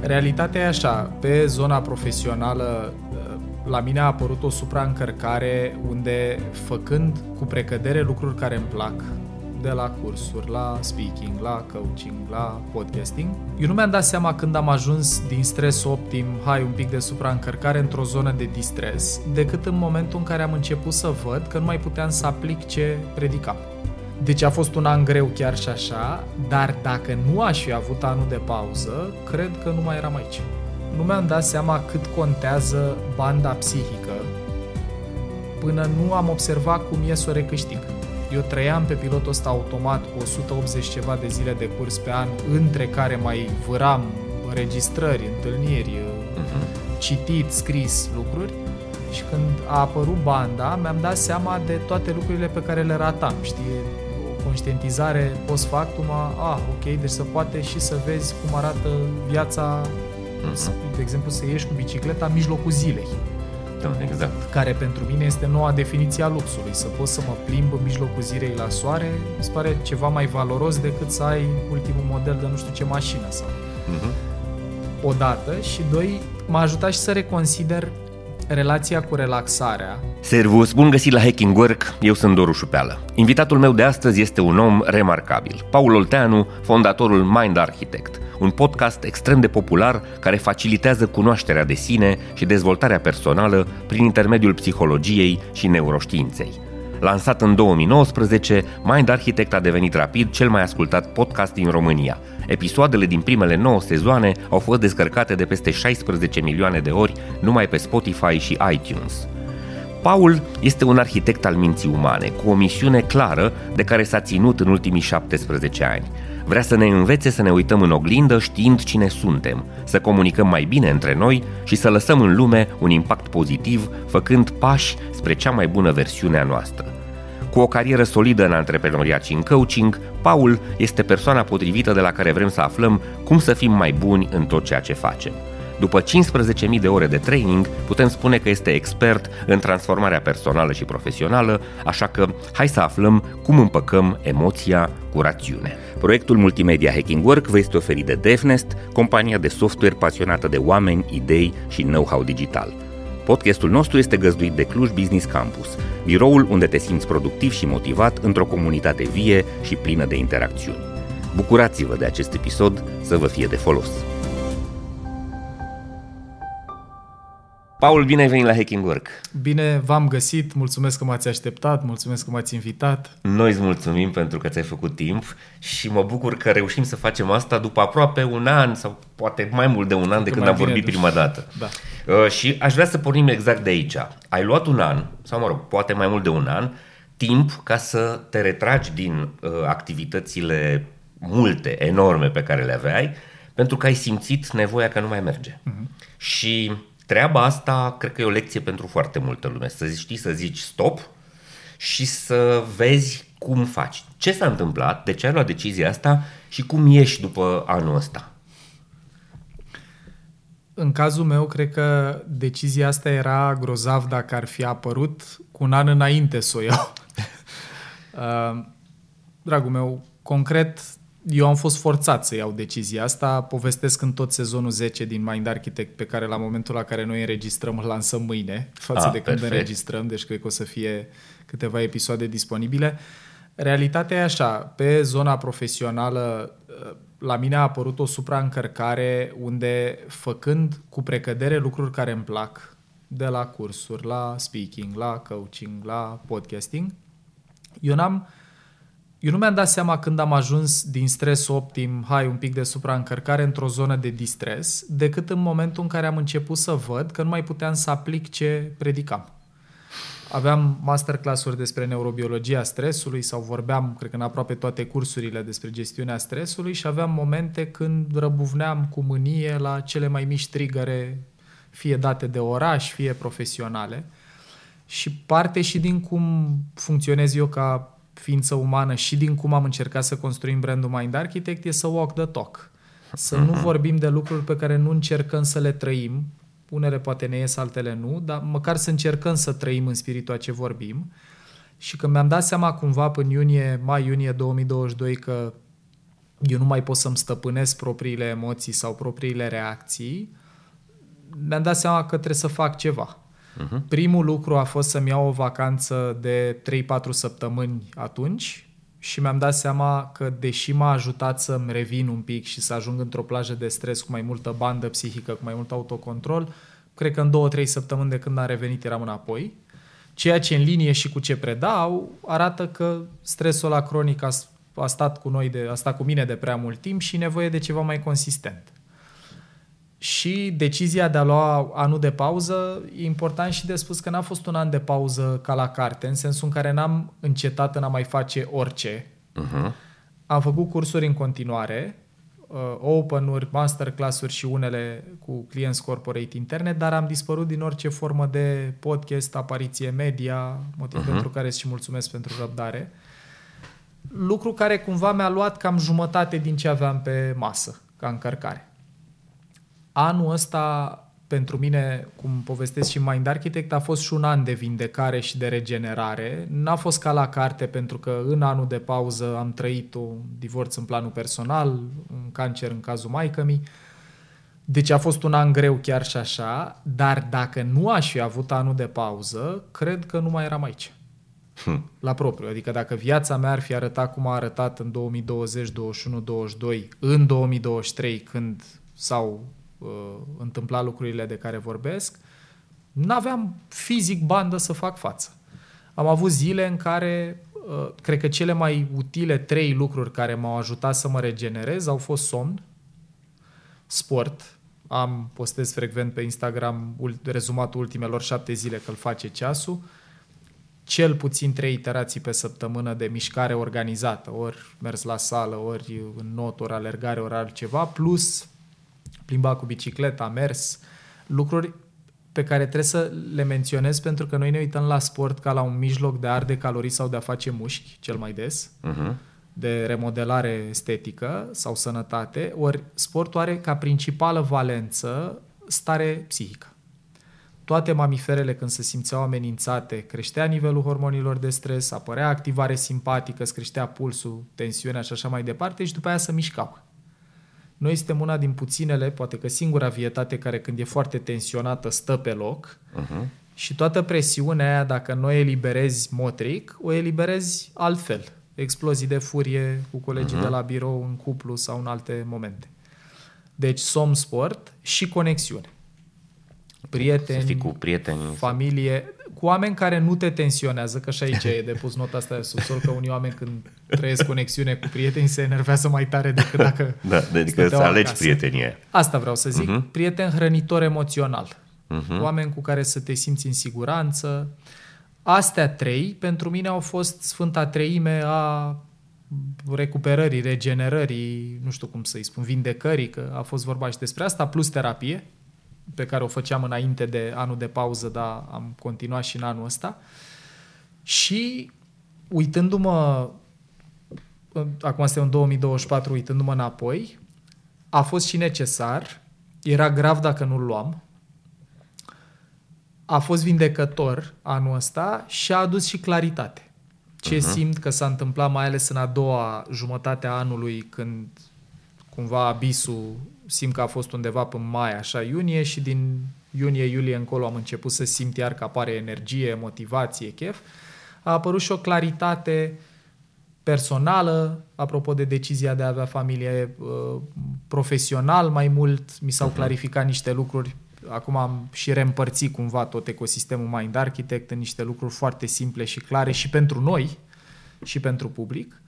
Realitatea e așa, pe zona profesională la mine a apărut o supraîncărcare unde, făcând cu precădere lucruri care îmi plac, de la cursuri, la speaking, la coaching, la podcasting. Eu nu mi-am dat seama când am ajuns din stres optim, hai un pic de supraîncărcare într-o zonă de distres, decât în momentul în care am început să văd că nu mai puteam să aplic ce predicam. Deci a fost un an greu chiar și așa, dar dacă nu aș fi avut anul de pauză, cred că nu mai eram aici. Nu mi-am dat seama cât contează banda psihică până nu am observat cum e să o recâștig. Eu trăiam pe pilotul ăsta automat cu 180 ceva de zile de curs pe an, între care mai vâram înregistrări, întâlniri, uh-huh. citit, scris lucruri și când a apărut banda, mi-am dat seama de toate lucrurile pe care le ratam, știi? O conștientizare post factum a, ah, ok, deci se poate și să vezi cum arată viața, uh-huh. de exemplu, să ieși cu bicicleta în mijlocul zilei da, exact. Care pentru mine este noua definiție a luxului. Să pot să mă plimb în mijlocul zilei la soare, îmi pare ceva mai valoros decât să ai ultimul model de nu știu ce mașină sau. Uh-huh. O dată și doi, m-a ajutat și să reconsider relația cu relaxarea. Servus, bun găsit la Hacking Work, eu sunt Doru Șupeală. Invitatul meu de astăzi este un om remarcabil, Paul Olteanu, fondatorul Mind Architect – un podcast extrem de popular care facilitează cunoașterea de sine și dezvoltarea personală prin intermediul psihologiei și neuroștiinței. Lansat în 2019, Mind Architect a devenit rapid cel mai ascultat podcast din România. Episoadele din primele 9 sezoane au fost descărcate de peste 16 milioane de ori numai pe Spotify și iTunes. Paul este un arhitect al minții umane, cu o misiune clară de care s-a ținut în ultimii 17 ani – Vrea să ne învețe să ne uităm în oglindă știind cine suntem, să comunicăm mai bine între noi și să lăsăm în lume un impact pozitiv, făcând pași spre cea mai bună versiune a noastră. Cu o carieră solidă în antreprenoriat și în coaching, Paul este persoana potrivită de la care vrem să aflăm cum să fim mai buni în tot ceea ce facem. După 15.000 de ore de training, putem spune că este expert în transformarea personală și profesională, așa că hai să aflăm cum împăcăm emoția cu rațiune. Proiectul multimedia Hacking Work vă este oferit de DevNest, compania de software pasionată de oameni, idei și know-how digital. Podcastul nostru este găzduit de Cluj Business Campus, biroul unde te simți productiv și motivat într-o comunitate vie și plină de interacțiuni. Bucurați-vă de acest episod să vă fie de folos! Paul, bine ai venit la Hacking Work. Bine v-am găsit, mulțumesc că m-ați așteptat, mulțumesc că m-ați invitat. Noi îți mulțumim pentru că ți-ai făcut timp și mă bucur că reușim să facem asta după aproape un an sau poate mai mult de un an de când am vorbit prima dată. Da. Uh, și aș vrea să pornim exact de aici. Ai luat un an, sau mă rog, poate mai mult de un an, timp ca să te retragi din uh, activitățile multe, enorme pe care le aveai, pentru că ai simțit nevoia că nu mai merge. Uh-huh. Și treaba asta cred că e o lecție pentru foarte multă lume. Să știi să zici stop și să vezi cum faci. Ce s-a întâmplat, de ce ai luat decizia asta și cum ieși după anul ăsta? În cazul meu, cred că decizia asta era grozav dacă ar fi apărut cu un an înainte să o iau. Uh, dragul meu, concret, eu am fost forțat să iau decizia asta. Povestesc în tot sezonul 10 din Mind Architect, pe care la momentul la care noi înregistrăm îl lansăm mâine, față ah, de când perfect. înregistrăm, deci cred că o să fie câteva episoade disponibile. Realitatea e așa, pe zona profesională la mine a apărut o supraîncărcare unde, făcând cu precădere lucruri care îmi plac, de la cursuri, la speaking, la coaching, la podcasting, eu n-am eu nu mi-am dat seama când am ajuns din stres optim, hai, un pic de supraîncărcare într-o zonă de distres, decât în momentul în care am început să văd că nu mai puteam să aplic ce predicam. Aveam masterclass-uri despre neurobiologia stresului sau vorbeam, cred că în aproape toate cursurile despre gestiunea stresului și aveam momente când răbuvneam cu mânie la cele mai mici trigăre, fie date de oraș, fie profesionale. Și parte și din cum funcționez eu ca ființă umană și din cum am încercat să construim brandul Mind Architect e să walk the talk. Să nu mhm. vorbim de lucruri pe care nu încercăm să le trăim. Unele poate ne ies, altele nu, dar măcar să încercăm să trăim în spiritul a ce vorbim. Și când mi-am dat seama cumva până iunie, mai-iunie 2022 că eu nu mai pot să-mi stăpânesc propriile emoții sau propriile reacții, mi-am dat seama că trebuie să fac ceva. Uh-huh. Primul lucru a fost să-mi iau o vacanță de 3-4 săptămâni atunci și mi-am dat seama că deși m-a ajutat să-mi revin un pic și să ajung într-o plajă de stres cu mai multă bandă psihică, cu mai mult autocontrol, cred că în 2-3 săptămâni de când am revenit eram înapoi. Ceea ce în linie și cu ce predau arată că stresul la cronic a, a stat cu noi de, a stat cu mine de prea mult timp și nevoie de ceva mai consistent. Și decizia de a lua anul de pauză, e important și de spus că n-a fost un an de pauză ca la carte, în sensul în care n-am încetat în a mai face orice. Uh-huh. Am făcut cursuri în continuare, uh, open-uri, masterclass-uri și unele cu clienți corporate interne, dar am dispărut din orice formă de podcast, apariție media, motiv uh-huh. pentru care și mulțumesc pentru răbdare. Lucru care cumva mi-a luat cam jumătate din ce aveam pe masă, ca încărcare. Anul ăsta, pentru mine, cum povestesc și Mind Architect, a fost și un an de vindecare și de regenerare. N-a fost ca la carte, pentru că în anul de pauză am trăit un divorț în planul personal, un cancer în cazul maicămii. Deci a fost un an greu chiar și așa, dar dacă nu aș fi avut anul de pauză, cred că nu mai eram aici. Hm. La propriu. Adică dacă viața mea ar fi arătat cum a arătat în 2020, 21, 22, în 2023, când s-au uh, întâmpla lucrurile de care vorbesc, n-aveam fizic bandă să fac față. Am avut zile în care, uh, cred că cele mai utile trei lucruri care m-au ajutat să mă regenerez au fost somn, sport, am postez frecvent pe Instagram rezumatul ultimelor șapte zile că îl face ceasul, cel puțin trei iterații pe săptămână de mișcare organizată, ori mers la sală, ori în not, ori alergare, ori altceva, plus plimba cu bicicleta, mers, lucruri pe care trebuie să le menționez pentru că noi ne uităm la sport ca la un mijloc de a arde calorii sau de a face mușchi, cel mai des, uh-huh. de remodelare estetică sau sănătate, ori sportul are ca principală valență stare psihică. Toate mamiferele când se simțeau amenințate, creștea nivelul hormonilor de stres, apărea activare simpatică, îți creștea pulsul, tensiunea și așa mai departe și după aia se mișcau. Noi suntem una din puținele, poate că singura vietate care când e foarte tensionată stă pe loc uh-huh. și toată presiunea aia, dacă nu o eliberezi motric, o eliberezi altfel. Explozii de furie cu colegii uh-huh. de la birou, în cuplu sau în alte momente. Deci somn, sport și conexiune. Prieteni, să fii cu prieteni, familie cu oameni care nu te tensionează, că și aici e de pus nota asta de subsol, că unii oameni când trăiesc conexiune cu prieteni se enervează mai tare decât dacă Da, adică să alegi acasă. prietenie. Asta vreau să zic, uh-huh. prieten hrănitor emoțional. Uh-huh. Oameni cu care să te simți în siguranță. Astea trei, pentru mine au fost Sfânta Treime a recuperării, regenerării, nu știu cum să-i spun, vindecării, că a fost vorba și despre asta, plus terapie, pe care o făceam înainte de anul de pauză, dar am continuat și în anul ăsta. Și uitându-mă, acum suntem în 2024, uitându-mă înapoi, a fost și necesar, era grav dacă nu-l luam, a fost vindecător anul ăsta și a adus și claritate. Ce uh-huh. simt că s-a întâmplat mai ales în a doua jumătate a anului când cumva abisul simt că a fost undeva până mai, așa, iunie și din iunie-iulie încolo am început să simt iar că apare energie, motivație, chef. A apărut și o claritate personală, apropo de decizia de a avea familie uh, profesional mai mult, mi s-au uh-huh. clarificat niște lucruri. Acum am și reîmpărțit cumva tot ecosistemul Mind Architect în niște lucruri foarte simple și clare și pentru noi și pentru public.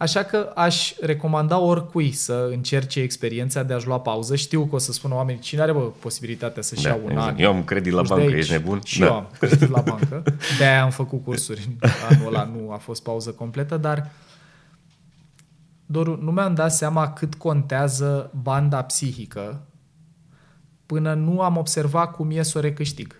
Așa că aș recomanda oricui să încerce experiența de a-și lua pauză. Știu că o să spună oamenii, cine are bă, posibilitatea să-și da, ia un an? Eu am credit la bancă, ești nebun? Și da. eu am credit la bancă. De-aia am făcut cursuri. Anul ăla nu a fost pauză completă, dar Doru, nu mi-am dat seama cât contează banda psihică până nu am observat cum e să o recâștig.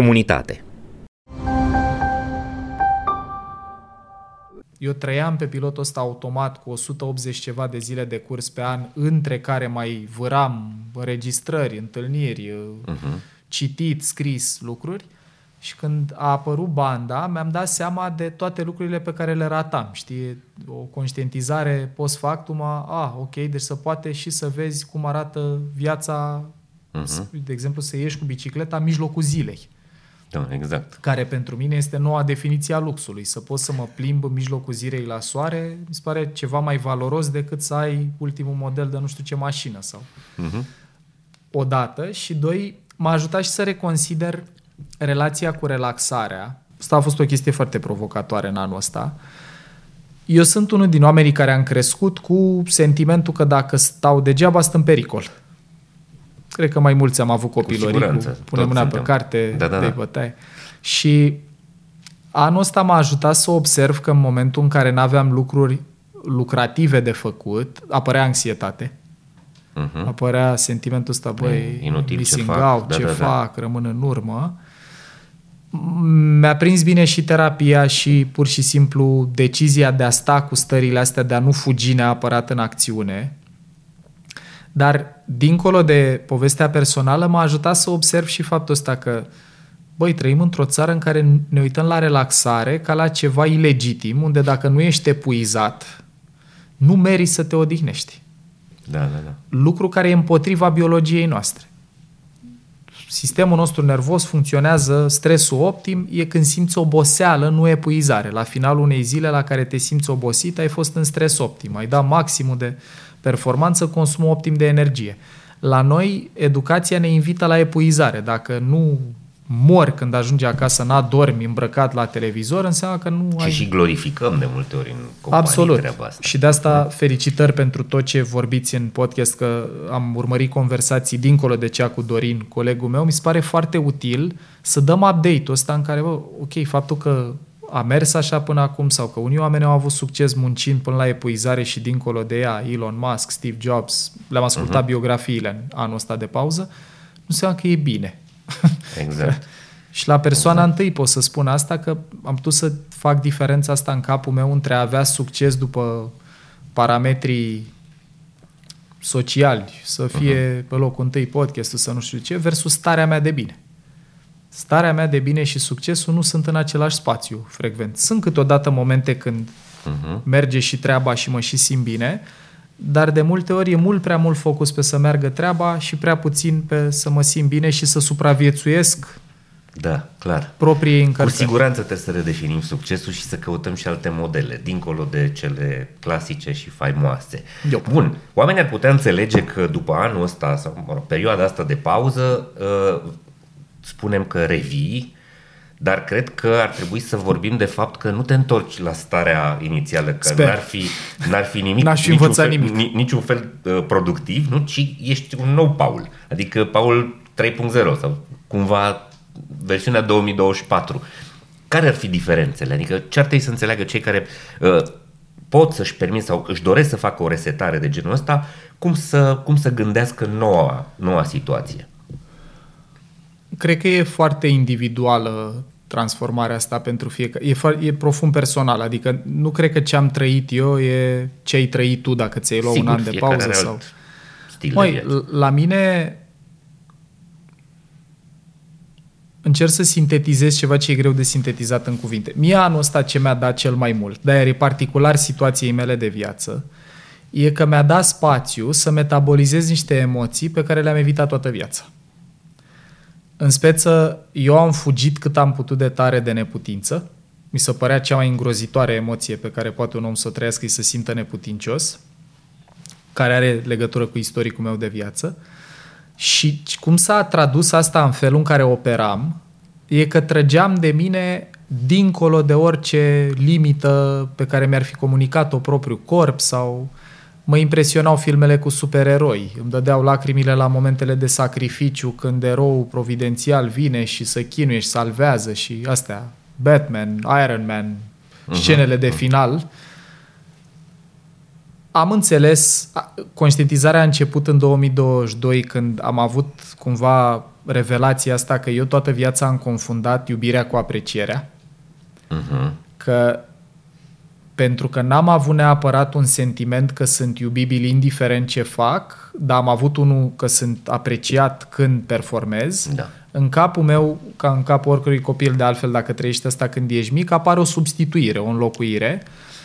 comunitate. Eu trăiam pe pilotul ăsta automat cu 180 ceva de zile de curs pe an, între care mai vâram înregistrări, întâlniri, uh-huh. citit, scris lucruri. Și când a apărut banda, mi-am dat seama de toate lucrurile pe care le ratam. Știi, o conștientizare post factum a, ah, ok, deci să poate și să vezi cum arată viața, uh-huh. de exemplu, să ieși cu bicicleta în mijlocul zilei. Da, exact. Care pentru mine este noua definiție a luxului. Să pot să mă plimb în mijlocul zilei la soare, mi se pare ceva mai valoros decât să ai ultimul model de nu știu ce mașină sau... Uh-huh. O dată și doi, m-a ajutat și să reconsider relația cu relaxarea. Asta a fost o chestie foarte provocatoare în anul ăsta. Eu sunt unul din oamenii care am crescut cu sentimentul că dacă stau degeaba, sunt în pericol. Cred că mai mulți am avut copilării cu, cu punem mâna pe carte, da, da, da. de bătaie. Și anul ăsta m-a ajutat să observ că în momentul în care nu aveam lucruri lucrative de făcut, apărea anxietate. Uh-huh. Apărea sentimentul ăsta, băi, inutil missing ce fac, out, da, ce da, da. fac, da. rămân în urmă. Mi-a prins bine și terapia și pur și simplu decizia de a sta cu stările astea, de a nu fugi neapărat în acțiune, dar, dincolo de povestea personală, m-a ajutat să observ și faptul ăsta că, băi, trăim într-o țară în care ne uităm la relaxare ca la ceva ilegitim, unde dacă nu ești epuizat, nu meri să te odihnești. Da, da, da. Lucru care e împotriva biologiei noastre. Sistemul nostru nervos funcționează, stresul optim e când simți oboseală, nu epuizare. La finalul unei zile la care te simți obosit, ai fost în stres optim, ai dat maximul de performanță, consum optim de energie. La noi, educația ne invită la epuizare. Dacă nu mori când ajungi acasă, n-adormi îmbrăcat la televizor, înseamnă că nu și ai... Și glorificăm de multe ori în companii Absolut. treaba asta. Și de asta felicitări pentru tot ce vorbiți în podcast, că am urmărit conversații dincolo de cea cu Dorin, colegul meu. Mi se pare foarte util să dăm update-ul ăsta în care, bă, ok, faptul că a mers așa până acum sau că unii oameni au avut succes muncind până la epuizare și dincolo de ea, Elon Musk, Steve Jobs, le-am ascultat uh-huh. biografiile în anul ăsta de pauză, nu înseamnă că e bine. Exact. și la persoana exact. întâi pot să spun asta că am putut să fac diferența asta în capul meu între a avea succes după parametrii sociali, să fie uh-huh. pe locul întâi podcastul, să nu știu ce, versus starea mea de bine starea mea de bine și succesul nu sunt în același spațiu frecvent. Sunt câteodată momente când uh-huh. merge și treaba și mă și simt bine, dar de multe ori e mult prea mult focus pe să meargă treaba și prea puțin pe să mă simt bine și să supraviețuiesc da, clar. proprii încărcări. Cu siguranță trebuie să redefinim succesul și să căutăm și alte modele, dincolo de cele clasice și faimoase. Eu. Bun, oamenii ar putea înțelege că după anul ăsta sau mă rog, perioada asta de pauză uh, spunem că revii, dar cred că ar trebui să vorbim de fapt că nu te întorci la starea inițială, că Sper. n-ar fi, n-ar fi nimic, N-aș fi niciun, fel, nimic. niciun fel uh, productiv, nu? ci ești un nou Paul, adică Paul 3.0 sau cumva versiunea 2024. Care ar fi diferențele? Adică ce ar trebui să înțeleagă cei care uh, pot să-și permit sau își doresc să facă o resetare de genul ăsta, cum să, cum să gândească noua, noua situație? Cred că e foarte individuală transformarea asta pentru fiecare. E, e profund personal, adică nu cred că ce am trăit eu e ce ai trăit tu dacă ți-ai luat Sigur, un an de pauză. sau. Măi, la mine încerc să sintetizez ceva ce e greu de sintetizat în cuvinte. Mie anul ăsta ce mi-a dat cel mai mult, dar e particular situației mele de viață, e că mi-a dat spațiu să metabolizez niște emoții pe care le-am evitat toată viața. În speță, eu am fugit cât am putut de tare de neputință. Mi se părea cea mai îngrozitoare emoție pe care poate un om să o trăiască, e să simtă neputincios, care are legătură cu istoricul meu de viață. Și cum s-a tradus asta în felul în care operam, e că trăgeam de mine dincolo de orice limită pe care mi-ar fi comunicat-o propriu corp sau mă impresionau filmele cu supereroi. Îmi dădeau lacrimile la momentele de sacrificiu când erou providențial vine și să chinuie și salvează și astea, Batman, Iron Man, uh-huh. scenele de final. Am înțeles, conștientizarea a început în 2022 când am avut cumva revelația asta că eu toată viața am confundat iubirea cu aprecierea. Uh-huh. Că pentru că n-am avut neapărat un sentiment că sunt iubibil indiferent ce fac, dar am avut unul că sunt apreciat când performez. Da. În capul meu, ca în capul oricărui copil de altfel, dacă trăiești asta când ești mic, apare o substituire, o înlocuire.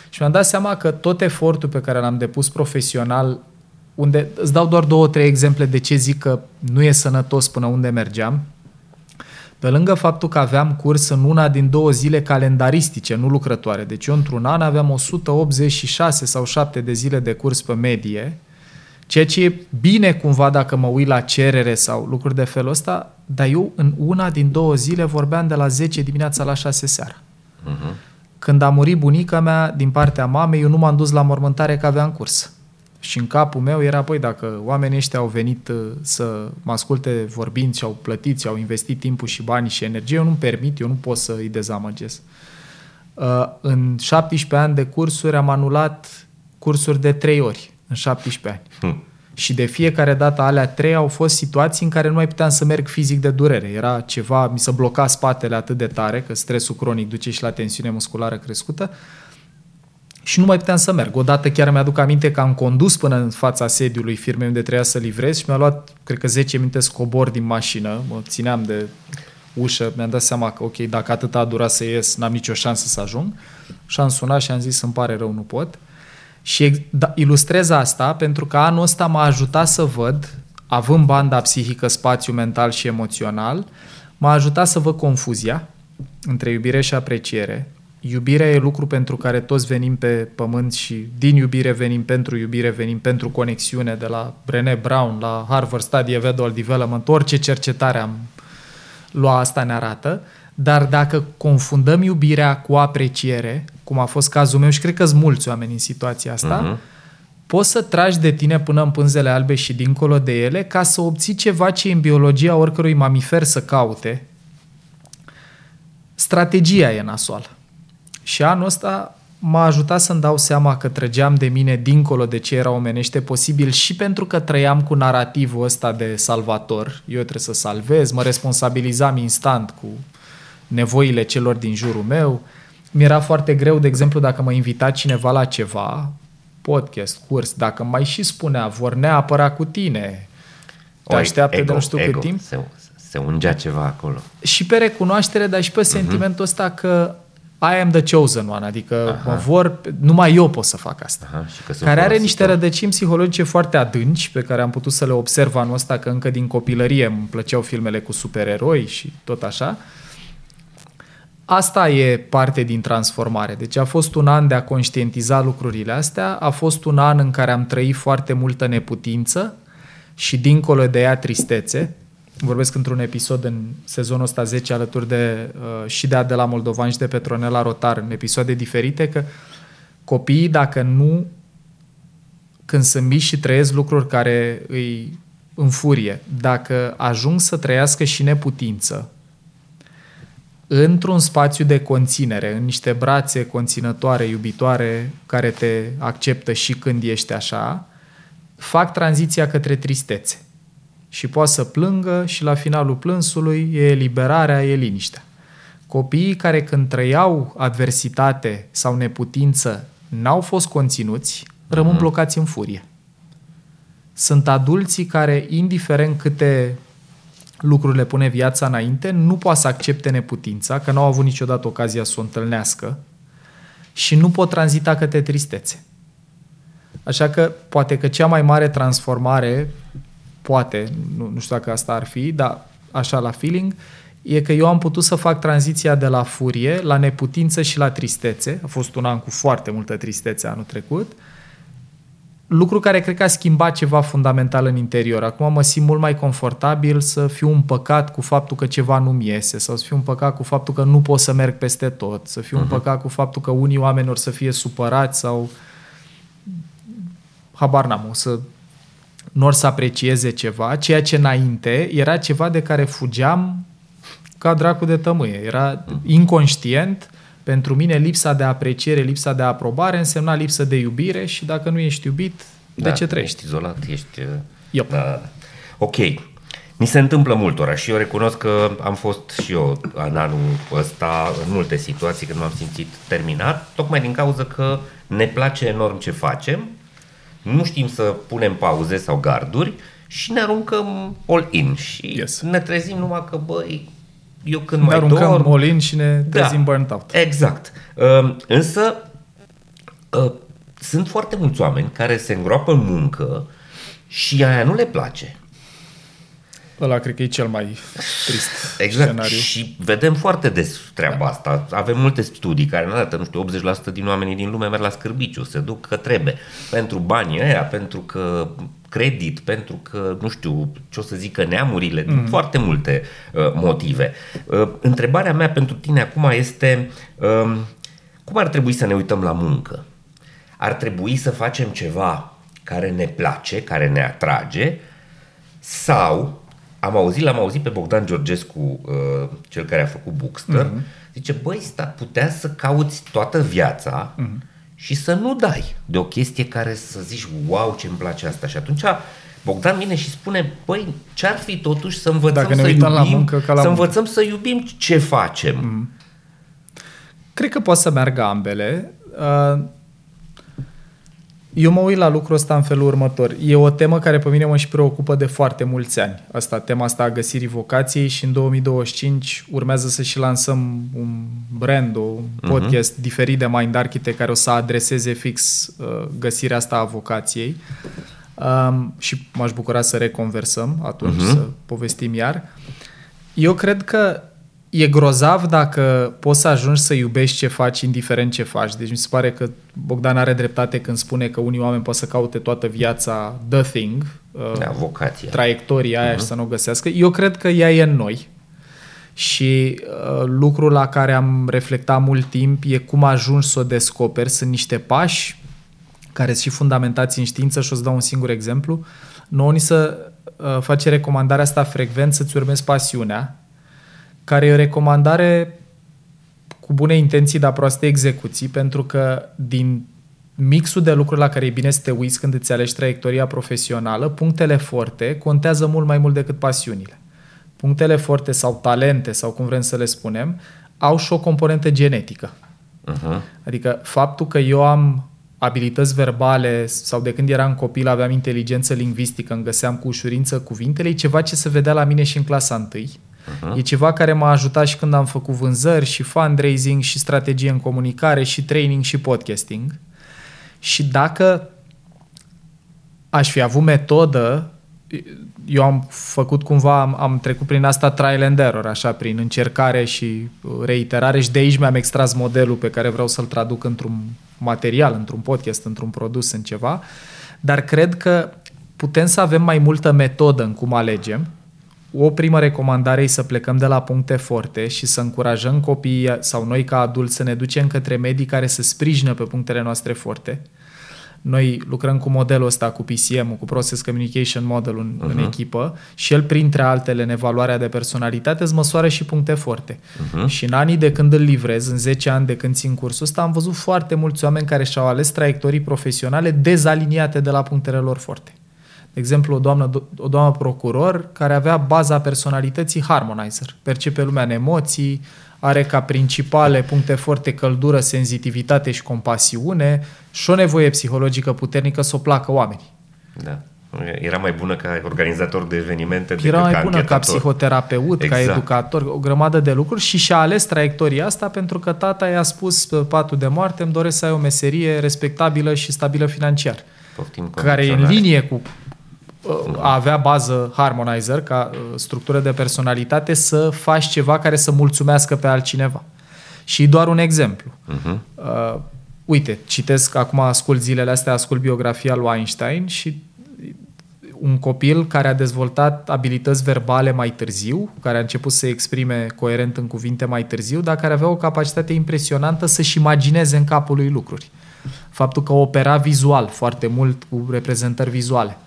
Și mi-am dat seama că tot efortul pe care l-am depus profesional, unde îți dau doar două, trei exemple de ce zic că nu e sănătos până unde mergeam, pe lângă faptul că aveam curs în una din două zile calendaristice, nu lucrătoare. Deci eu într-un an aveam 186 sau 7 de zile de curs pe medie, ceea ce e bine cumva dacă mă uit la cerere sau lucruri de felul ăsta, dar eu în una din două zile vorbeam de la 10 dimineața la 6 seara. Uh-huh. Când a murit bunica mea din partea mamei, eu nu m-am dus la mormântare că aveam curs. Și în capul meu era, păi, dacă oamenii ăștia au venit uh, să mă asculte vorbind și au plătit și au investit timpul și banii și energie, eu nu-mi permit, eu nu pot să îi dezamăgesc. Uh, în 17 ani de cursuri am anulat cursuri de 3 ori în 17 ani. Hmm. Și de fiecare dată alea trei au fost situații în care nu mai puteam să merg fizic de durere. Era ceva, mi se bloca spatele atât de tare, că stresul cronic duce și la tensiune musculară crescută, și nu mai puteam să merg. Odată chiar mi-aduc aminte că am condus până în fața sediului firmei unde trebuia să livrez și mi-a luat, cred că 10 minute scobor din mașină, mă țineam de ușă, mi-am dat seama că, ok, dacă atât a durat să ies, n-am nicio șansă să ajung. Și am sunat și am zis, îmi pare rău, nu pot. Și da, ilustrez asta pentru că anul ăsta m-a ajutat să văd, având banda psihică, spațiu mental și emoțional, m-a ajutat să văd confuzia între iubire și apreciere, Iubirea e lucru pentru care toți venim pe pământ și din iubire venim pentru iubire, venim pentru conexiune, de la Brené Brown la Harvard Study of Adult Development, orice cercetare am luat asta ne arată, dar dacă confundăm iubirea cu apreciere, cum a fost cazul meu și cred că sunt mulți oameni în situația asta, uh-huh. poți să tragi de tine până în pânzele albe și dincolo de ele ca să obții ceva ce în biologia oricărui mamifer să caute. Strategia e nasoală. Și anul ăsta m-a ajutat să-mi dau seama că trăgeam de mine dincolo de ce era omenește posibil și pentru că trăiam cu narativul ăsta de salvator. Eu trebuie să salvez, mă responsabilizam instant cu nevoile celor din jurul meu. Mi-era foarte greu, de exemplu, dacă mă invita cineva la ceva, podcast, curs, dacă mai și spunea, vor neapăra cu tine, te Oi, așteaptă ego, de nu știu ego. cât timp. Se, se ungea ceva acolo. Și pe recunoaștere, dar și pe uh-huh. sentimentul ăsta că I am the chosen one, adică Aha. mă vor, numai eu pot să fac asta. Aha, și că care are niște rădăcini psihologice foarte adânci, pe care am putut să le observ anul ăsta, că încă din copilărie îmi plăceau filmele cu supereroi și tot așa. Asta e parte din transformare. Deci a fost un an de a conștientiza lucrurile astea, a fost un an în care am trăit foarte multă neputință și dincolo de ea tristețe, vorbesc într-un episod în sezonul ăsta 10 alături de uh, și de Adela Moldovan și de Petronela Rotar în episoade diferite că copiii dacă nu când sunt mici și trăiesc lucruri care îi înfurie, dacă ajung să trăiască și neputință într-un spațiu de conținere, în niște brațe conținătoare, iubitoare, care te acceptă și când ești așa, fac tranziția către tristețe și poate să plângă și la finalul plânsului e eliberarea, e liniștea. Copiii care când trăiau adversitate sau neputință n-au fost conținuți, rămân mm-hmm. blocați în furie. Sunt adulții care, indiferent câte lucruri le pune viața înainte, nu poate să accepte neputința, că n-au avut niciodată ocazia să o întâlnească și nu pot tranzita către tristețe. Așa că poate că cea mai mare transformare poate, nu, nu știu dacă asta ar fi, dar așa la feeling, e că eu am putut să fac tranziția de la furie la neputință și la tristețe. A fost un an cu foarte multă tristețe anul trecut. lucru care cred că a schimbat ceva fundamental în interior. Acum mă simt mult mai confortabil să fiu împăcat cu faptul că ceva nu-mi iese sau să fiu împăcat cu faptul că nu pot să merg peste tot, să fiu uh-huh. împăcat cu faptul că unii oameni or să fie supărați sau habar n-am, o să nu or să aprecieze ceva, ceea ce înainte era ceva de care fugeam ca dracu de tămâie. Era inconștient, pentru mine lipsa de apreciere, lipsa de aprobare însemna lipsă de iubire și dacă nu ești iubit, de da, ce trăiești? Ești izolat, ești... uh, Yep. Da, da, da. Ok. Mi se întâmplă multora și eu recunosc că am fost și eu în anul ăsta în multe situații când m-am simțit terminat, tocmai din cauza că ne place enorm ce facem, nu știm să punem pauze sau garduri și ne aruncăm all in și Yes. ne trezim numai că, băi, eu când Ne mai aruncăm dorm... all-in și ne trezim burnt out. Exact. Uh, Însă uh, sunt foarte mulți oameni care se îngroapă în muncă și aia nu le place. Ăla cred că e cel mai trist Exact. scenariu. Și vedem foarte des treaba asta. Avem multe studii care ne arată, nu știu, 80% din oamenii din lume merg la scârbiciu, se duc că trebuie. Pentru banii ăia, pentru că credit, pentru că, nu știu, ce o să zică neamurile, mm. foarte multe uh, motive. Uh, întrebarea mea pentru tine acum este uh, cum ar trebui să ne uităm la muncă? Ar trebui să facem ceva care ne place, care ne atrage sau am auzit, l-am auzit pe Bogdan Georgescu, uh, cel care a făcut Bookster, mm-hmm. zice, băi, sta, putea să cauți toată viața mm-hmm. și să nu dai de o chestie care să zici, wow, ce îmi place asta. Și atunci Bogdan vine și spune, băi, ce-ar fi totuși să învățăm Dacă ne să uităm iubim, la muncă ca la să muncă. învățăm să iubim ce facem. Mm-hmm. Cred că poate să meargă ambele. Uh, Eu mă uit la lucrul ăsta în felul următor. E o temă care pe mine mă și preocupă de foarte mulți ani. Asta, tema asta a găsirii vocației și în 2025 urmează să și lansăm un brand, un podcast uh-huh. diferit de Mind Architect care o să adreseze fix uh, găsirea asta a vocației. Um, și m-aș bucura să reconversăm atunci, uh-huh. să povestim iar. Eu cred că e grozav dacă poți să ajungi să iubești ce faci, indiferent ce faci. Deci mi se pare că Bogdan are dreptate când spune că unii oameni pot să caute toată viața the thing, uh, Da, vocația. traiectoria aia uh-huh. și să nu o găsească. Eu cred că ea e în noi. Și uh, lucrul la care am reflectat mult timp e cum ajungi să o descoperi. Sunt niște pași care sunt și fundamentați în știință și o să dau un singur exemplu. Nouă ni să uh, face recomandarea asta frecvent să-ți urmezi pasiunea, care e o recomandare cu bune intenții, dar proaste execuții, pentru că din mixul de lucruri la care e bine să te uiți când îți alegi traiectoria profesională, punctele forte contează mult mai mult decât pasiunile. Punctele forte sau talente, sau cum vrem să le spunem, au și o componentă genetică. Uh-huh. Adică faptul că eu am abilități verbale sau de când eram copil aveam inteligență lingvistică, îmi găseam cu ușurință cuvintele, e ceva ce se vedea la mine și în clasa întâi. Uh-huh. E ceva care m-a ajutat și când am făcut vânzări și fundraising și strategie în comunicare și training și podcasting. Și dacă aș fi avut metodă, eu am făcut cumva, am, am trecut prin asta trial and error, așa, prin încercare și reiterare și de aici mi-am extras modelul pe care vreau să-l traduc într-un material, într-un podcast, într-un produs, în ceva. Dar cred că putem să avem mai multă metodă în cum alegem. O primă recomandare e să plecăm de la puncte forte și să încurajăm copiii sau noi ca adulți să ne ducem către medii care să sprijină pe punctele noastre forte. Noi lucrăm cu modelul ăsta, cu PCM, cu Process Communication Model în, uh-huh. în echipă și el, printre altele, în evaluarea de personalitate, îți măsoară și puncte forte. Uh-huh. Și în anii de când îl livrez, în 10 ani de când țin cursul ăsta, am văzut foarte mulți oameni care și-au ales traiectorii profesionale dezaliniate de la punctele lor forte. De exemplu, o doamnă, o doamnă procuror care avea baza personalității harmonizer, percepe lumea în emoții, are ca principale puncte forte căldură, senzitivitate și compasiune și o nevoie psihologică puternică să o placă oamenii. Da. Era mai bună ca organizator de evenimente Era decât mai ca bună ca anchetator. psihoterapeut, exact. ca educator, o grămadă de lucruri și și-a ales traiectoria asta pentru că tata i-a spus pe patul de moarte îmi doresc să ai o meserie respectabilă și stabilă financiar. Poftim care e în linie cu a avea bază harmonizer ca uh, structură de personalitate să faci ceva care să mulțumească pe altcineva. Și doar un exemplu. Uh-huh. uite, citesc, acum ascult zilele astea, ascult biografia lui Einstein și un copil care a dezvoltat abilități verbale mai târziu, care a început să se exprime coerent în cuvinte mai târziu, dar care avea o capacitate impresionantă să-și imagineze în capul lui lucruri. Faptul că opera vizual foarte mult cu reprezentări vizuale.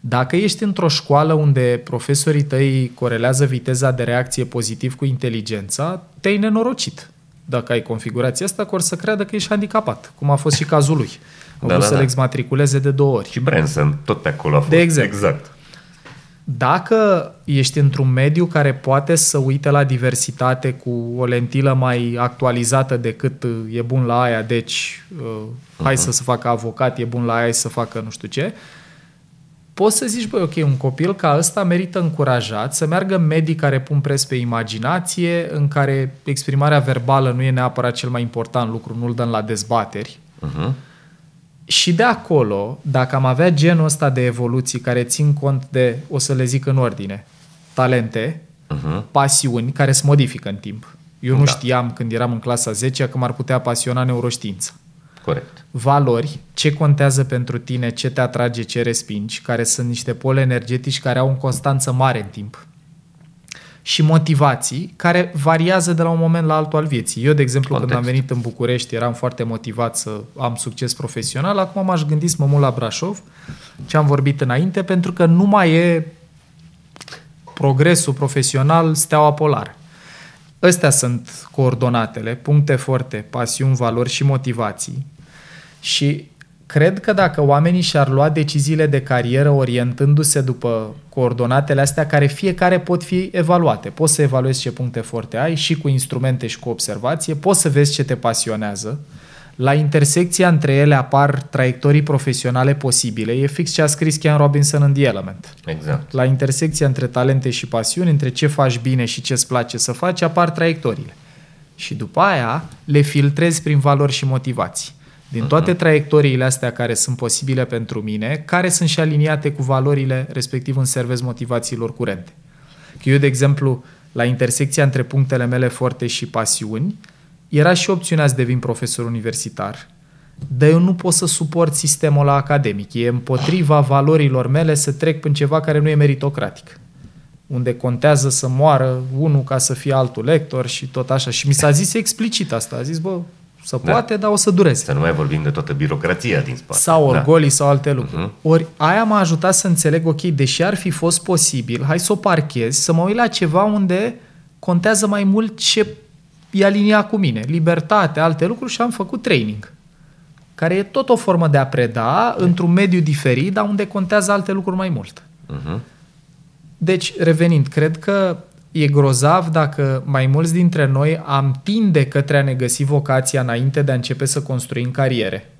Dacă ești într-o școală unde profesorii tăi corelează viteza de reacție pozitiv cu inteligența, te-ai nenorocit. Dacă ai configurația asta, că or să creadă că ești handicapat, cum a fost și cazul lui. Au da, vrut da, să-l da. exmatriculeze de două ori. Și Branson, tot pe acolo a fost. De exemplu. exact. Dacă ești într-un mediu care poate să uite la diversitate cu o lentilă mai actualizată decât e bun la aia, deci uh, hai uh-huh. să se facă avocat, e bun la aia să facă nu știu ce, poți să zici, băi, ok, un copil ca ăsta merită încurajat să meargă în medii care pun pres pe imaginație, în care exprimarea verbală nu e neapărat cel mai important lucru, nu-l dăm la dezbateri. Uh-huh. Și de acolo, dacă am avea genul ăsta de evoluții care țin cont de, o să le zic în ordine, talente, uh-huh. pasiuni care se modifică în timp. Eu nu da. știam când eram în clasa 10 că m-ar putea pasiona neuroștiința. Corect. Valori, ce contează pentru tine, ce te atrage, ce respingi, care sunt niște pole energetici care au o constanță mare în timp. Și motivații care variază de la un moment la altul al vieții. Eu, de exemplu, Context. când am venit în București, eram foarte motivat să am succes profesional. Acum m-aș gândi să mă mult la Brașov, ce am vorbit înainte, pentru că nu mai e progresul profesional steaua polară. Astea sunt coordonatele, puncte forte, pasiuni, valori și motivații și cred că dacă oamenii și-ar lua deciziile de carieră orientându-se după coordonatele astea, care fiecare pot fi evaluate, poți să evaluezi ce puncte forte ai și cu instrumente și cu observație, poți să vezi ce te pasionează, la intersecția între ele apar traiectorii profesionale posibile. E fix ce a scris Ken Robinson în The Element. Exact. La intersecția între talente și pasiuni, între ce faci bine și ce îți place să faci, apar traiectoriile. Și după aia le filtrezi prin valori și motivații. Din mhm. toate traiectoriile astea care sunt posibile pentru mine, care sunt și aliniate cu valorile, respectiv în servez motivațiilor curente. Că eu, de exemplu, la intersecția între punctele mele forte și pasiuni, era și opțiunea să devin profesor universitar, dar eu nu pot să suport sistemul la academic. E împotriva valorilor mele să trec prin ceva care nu e meritocratic unde contează să moară unul ca să fie altul lector și tot așa. Și mi s-a zis explicit asta. A zis, bă, să da. poate, dar o să dureze. Să nu mai vorbim de toată birocrația din spate. Sau da. orgolii da. sau alte lucruri. Uh-huh. Ori aia m-a ajutat să înțeleg, ok, deși ar fi fost posibil, hai să o parchez, să mă uit la ceva unde contează mai mult ce e alinia cu mine. Libertate, alte lucruri și am făcut training. Care e tot o formă de a preda uh-huh. într-un mediu diferit, dar unde contează alte lucruri mai mult. Uh-huh. Deci, revenind, cred că e grozav dacă mai mulți dintre noi am tinde către a ne găsi vocația înainte de a începe să construim cariere.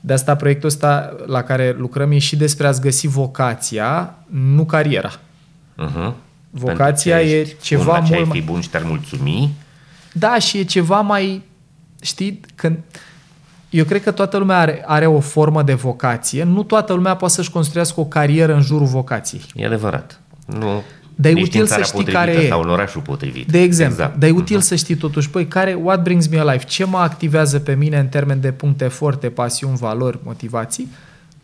De asta proiectul ăsta la care lucrăm e și despre a-ți găsi vocația, nu cariera. Uh-huh. Vocația e ceva bun mult mai... fi bun și te-ar mulțumi. Da, și e ceva mai... Știi, când... Eu cred că toată lumea are, are o formă de vocație. Nu toată lumea poate să-și construiască o carieră în jurul vocației. E adevărat. Nu dar e util să știi care e. Sau în orașul potrivit. De exemplu, exact. dar e util uh-huh. să știi totuși, păi, care, what brings me alive? Ce mă activează pe mine în termen de puncte forte, pasiuni, valori, motivații?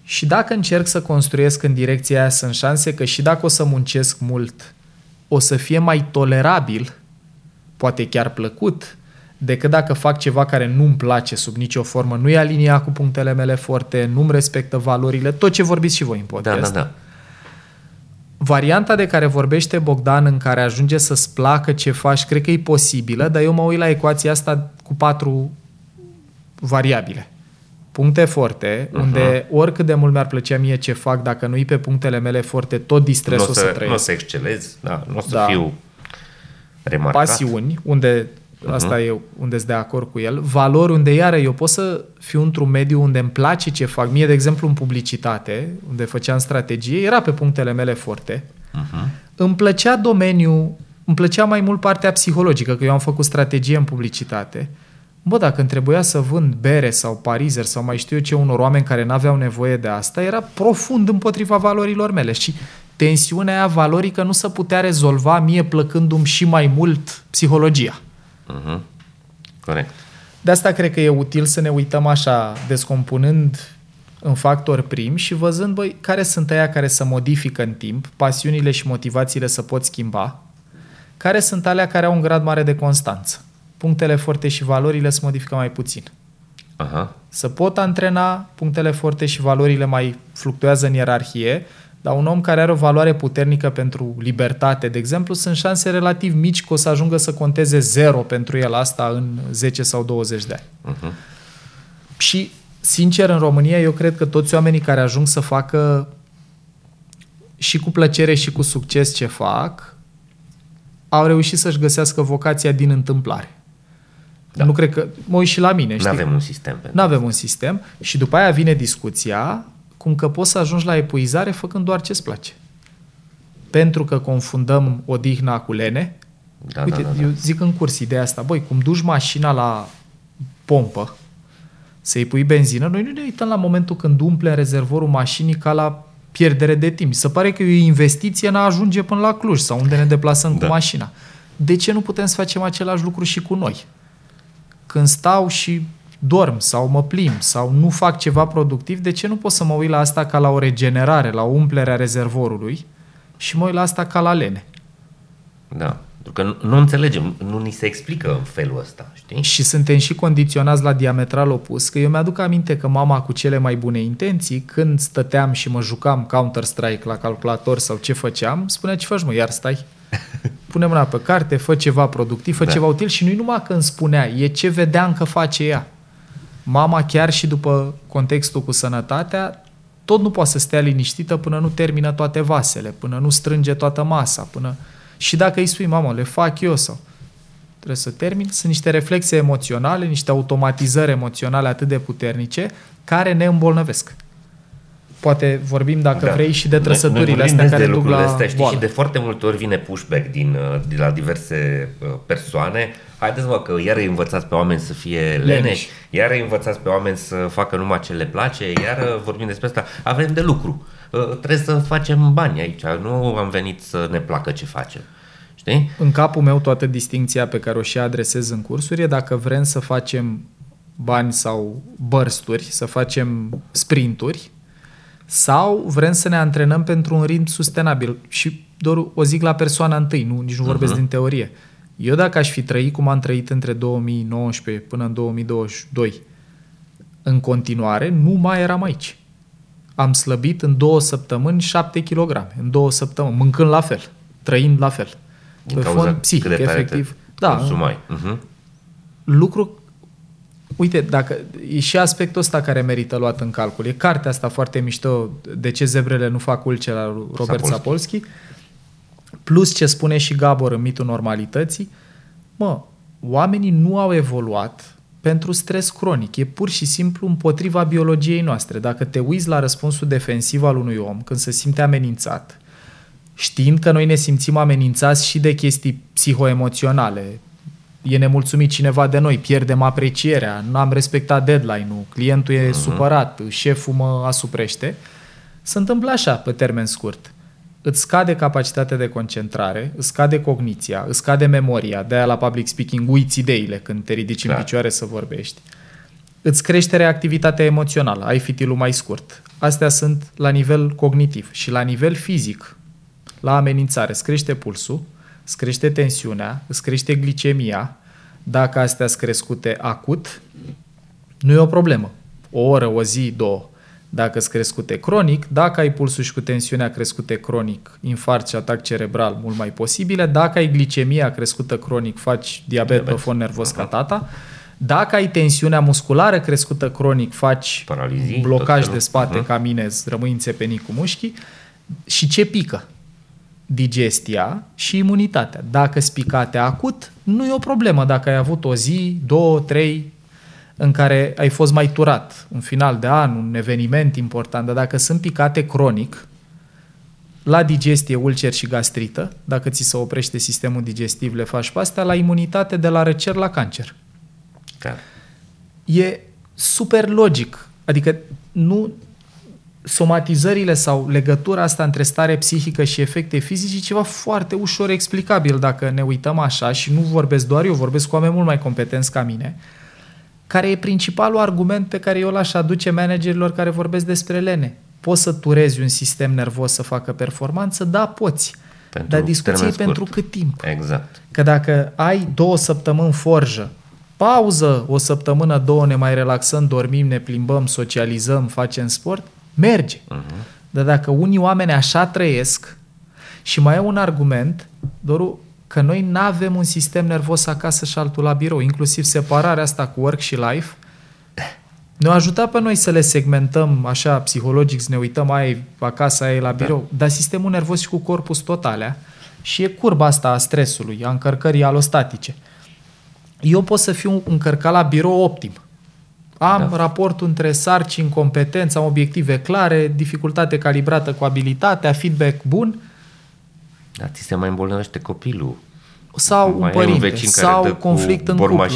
Și dacă încerc să construiesc în direcția aia, sunt șanse că și dacă o să muncesc mult, o să fie mai tolerabil, poate chiar plăcut, decât dacă fac ceva care nu-mi place sub nicio formă, nu e aliniat cu punctele mele forte, nu-mi respectă valorile, tot ce vorbiți și voi în podcast. Da, da, da. Varianta de care vorbește Bogdan în care ajunge să-ți placă ce faci, cred că e posibilă, dar eu mă uit la ecuația asta cu patru variabile. Puncte forte, uh-huh. unde oricât de mult mi-ar plăcea mie ce fac, dacă nu-i pe punctele mele forte, tot distresul o să, să trăiesc. Nu o să excelezi, da, nu o să da. fiu remarcat. Pasiuni, unde uh-huh. asta e unde sunt de acord cu el, valori unde iară eu pot să fiu într-un mediu unde îmi place ce fac. Mie, de exemplu, în publicitate, unde făceam strategie, era pe punctele mele forte. Uh-huh. Îmi plăcea domeniul, îmi plăcea mai mult partea psihologică, că eu am făcut strategie în publicitate. Bă, dacă îmi trebuia să vând bere sau parizer sau mai știu eu ce unor oameni care n-aveau nevoie de asta, era profund împotriva valorilor mele și tensiunea aia valorică nu se putea rezolva mie plăcându-mi și mai mult psihologia. Uh-huh. Corect. De asta cred că e util să ne uităm așa, descompunând în factori primi și văzând, băi, care sunt aia care se modifică în timp, pasiunile și motivațiile să pot schimba, care sunt alea care au un grad mare de constanță. Punctele forte și valorile se modifică mai puțin. Aha. Să pot antrena, punctele forte și valorile mai fluctuează în ierarhie, dar un om care are o valoare puternică pentru libertate, de exemplu, sunt șanse relativ mici că o să ajungă să conteze zero pentru el asta în 10 sau 20 de ani. Uh-huh. Și, sincer, în România, eu cred că toți oamenii care ajung să facă și cu plăcere și cu succes ce fac, au reușit să-și găsească vocația din întâmplare. Da. Nu cred că... Mă uit și la mine, Nu știi? avem un sistem pentru Nu avem un sistem și după aia vine discuția cum că poți să ajungi la epuizare făcând doar ce-ți place. Pentru că confundăm odihna cu lene. Da, Uite, da, da, da. eu zic în curs ideea asta. Băi, cum duci mașina la pompă să-i pui benzină, noi nu ne uităm la momentul când umple rezervorul mașinii ca la pierdere de timp. Se pare că e o investiție în a ajunge până la Cluj sau unde ne deplasăm Da. cu mașina. De ce nu putem să facem același lucru și cu noi? când stau și dorm sau mă plimb sau nu fac ceva productiv, de ce nu pot să mă uit la asta ca la o regenerare, la o umplere a rezervorului și mă uit la asta ca la lene? Da. Pentru că nu, nu înțelegem, nu ni se explică în felul ăsta, știi? Și suntem și condiționați la diametral opus, că eu mi-aduc aminte că mama cu cele mai bune intenții, când stăteam și mă jucam Counter-Strike la calculator sau ce făceam, spunea ce faci mă, iar stai? Pune mâna pe carte, fă ceva productiv, fă Da. da. ceva util și nu-i numai că îmi spunea, e ce vedeam că face ea. Mama chiar și după contextul cu sănătatea, tot nu poate să stea liniștită până nu termină toate vasele, până nu strânge toată masa, până... Și dacă îi spui, mamă, le fac eu sau trebuie să termin, sunt niște reflexe emoționale, niște automatizări emoționale atât de puternice care ne îmbolnăvesc. Poate vorbim, dacă da. vrei, și de Noi- trăsăturile noi vorbim astea des care de duc lucrurile la astea, știi, boală. și de foarte multe ori vine pushback din, uh, de la diverse uh, persoane. Haideți mă că iar îi învățați pe oameni să fie leneși, Leneși. iar îi învățați pe oameni să facă numai ce le place, iar uh, vorbim despre asta. Avem de lucru. Uh, Trebuie să facem bani aici. Nu am venit să ne placă ce facem. Știi? În capul meu toată distinția pe care o și adresez în cursuri e dacă vrem să facem bani sau bărsturi, să facem sprinturi, sau vrem să ne antrenăm pentru un ritm sustenabil. Și doar o zic la persoana întâi, nu, nici nu vorbesc Mhm. din teorie. Eu dacă aș fi trăit cum am trăit între 2019 până în 2022, în continuare, nu mai eram aici. Am slăbit în două săptămâni 7 kg, în două săptămâni, mâncând la fel, trăind la fel. Din Pe cauza fond psihic, cât de tare efectiv. te Da, consumai. Uh-huh. lucru Uite, dacă, e și aspectul ăsta care merită luat în calcul. E cartea asta foarte mișto, De ce zebrele nu fac ulce la Robert Sapolsky. Sapolsky. Plus ce spune și Gabor în mitul normalității. Mă, oamenii nu au evoluat pentru stres cronic. E pur și simplu împotriva biologiei noastre. Dacă te uiți la răspunsul defensiv al unui om când se simte amenințat, știind că noi ne simțim amenințați și de chestii psihoemoționale, e nemulțumit cineva de noi, pierdem aprecierea, nu am respectat deadline-ul, clientul e uh-huh. supărat, șeful mă asuprește, se întâmplă așa pe termen scurt. Îți scade capacitatea de concentrare, îți scade cogniția, îți scade memoria, de-aia la public speaking uiți ideile când te ridici Clar. în picioare să vorbești. Îți crește reactivitatea emoțională, ai fitilul mai scurt. Astea sunt la nivel cognitiv și la nivel fizic. La amenințare îți crește pulsul, îți crește tensiunea, îți crește glicemia. Dacă astea sunt crescute acut, nu e o problemă. O oră, o zi, două. Dacă sunt crescute cronic, dacă ai pulsul și cu tensiunea crescute cronic, infarct și atac cerebral mult mai posibile. Dacă ai glicemia crescută cronic, faci diabet, Diabet. pe fond nervos ca tata. Dacă ai tensiunea musculară crescută cronic, faci Paralizii, tot blocaj felul. de spate Mhm. ca mine, îți rămâi înțepenit cu mușchii. Și ce pică? Digestia și imunitatea. Dacă spicate acut, nu e o problemă dacă ai avut o zi, două, trei în care ai fost mai turat, un final de an, un eveniment important, dar dacă sunt picate cronic, la digestie, ulcer și gastrită, dacă ți se oprește sistemul digestiv, le faci pe astea, la imunitate, de la răcer la cancer. Clar. E super logic. Adică nu somatizările sau legătura asta între stare psihică și efecte fizice e ceva foarte ușor explicabil dacă ne uităm așa și nu vorbesc doar eu, vorbesc cu oameni mult mai competenți ca mine. care e principalul argument pe care eu l-aș aduce managerilor care vorbesc despre lene. Poți să turezi un sistem nervos să facă performanță? Da, poți. Pentru Dar discuția e pentru cât timp. Exact. Că dacă ai două săptămâni forjă, pauză o săptămână, două, ne mai relaxăm, dormim, ne plimbăm, socializăm, facem sport, merge. Uh-huh. Dar dacă unii oameni așa trăiesc și mai e un argument, Doru, că noi nu avem un sistem nervos acasă și altul la birou, inclusiv separarea asta cu work și life, ne-a ajutat pe noi să le segmentăm așa psihologic, să ne uităm ai acasă, ai la birou, da. dar sistemul nervos și cu corpus totalea și e curba asta a stresului, a încărcării alostatice. Eu pot să fiu încărcat la birou optim. Am da. raportul între sarcini, competență, am obiective clare, dificultate calibrată cu abilitatea, feedback bun. Dar ți se mai îmbolnăvește copilul. Sau mai un părinte, un sau conflict în cuplu.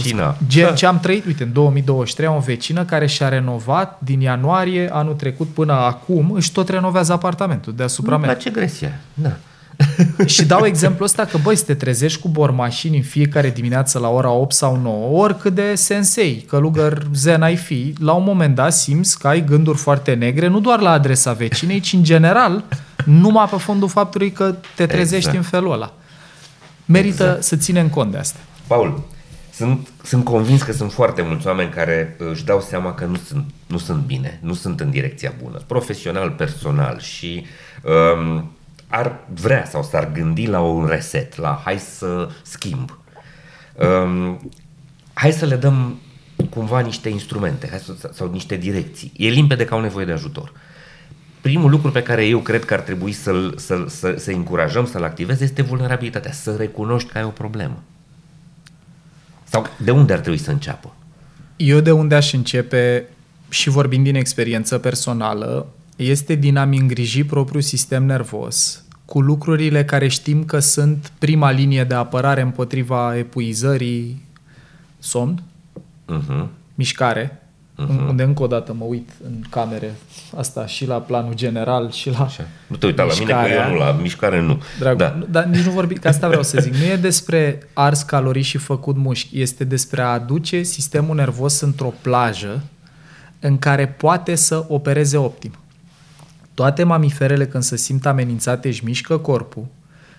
Gen ce am trăit, uite, în 2023 am o vecină care și-a renovat din ianuarie anul trecut până acum, își tot renovează apartamentul deasupra mea. ce gresia. Da. și dau exemplu ăsta că, băi, să te trezești cu bormașini în fiecare dimineață la ora 8 sau 9, oricât de sensei, călugăr zen ai fi, la un moment dat simți că ai gânduri foarte negre, nu doar la adresa vecinei, ci în general, numai pe fondul faptului că te trezești exact. în felul ăla. Merită exact. să ținem cont de asta. Paul, sunt, sunt convins că sunt foarte mulți oameni care își dau seama că nu sunt, nu sunt bine, nu sunt în direcția bună, profesional, personal și um, ar vrea sau s-ar gândi la un reset, la hai să schimb. Um, hai să le dăm cumva niște instrumente hai să, sau niște direcții. E limpede că au nevoie de ajutor. Primul lucru pe care eu cred că ar trebui să-l, să, să, să încurajăm, să-l activeze, este vulnerabilitatea. Să recunoști că ai o problemă. Sau de unde ar trebui să înceapă? Eu de unde aș începe, și vorbind din experiență personală, este din a-mi îngriji propriul sistem nervos cu lucrurile care știm că sunt prima linie de apărare împotriva epuizării, somn, uh-huh. mișcare, uh-huh. unde încă o dată mă uit în camere asta și la planul general și la Așa. Nu te uita la mine că eu nu, la mișcare nu. Dragul, da. nu, dar nici nu vorbi, că asta vreau să zic. Nu e despre ars calorii și făcut mușchi, este despre a aduce sistemul nervos într-o plajă în care poate să opereze optim. Toate mamiferele când se simt amenințate își mișcă corpul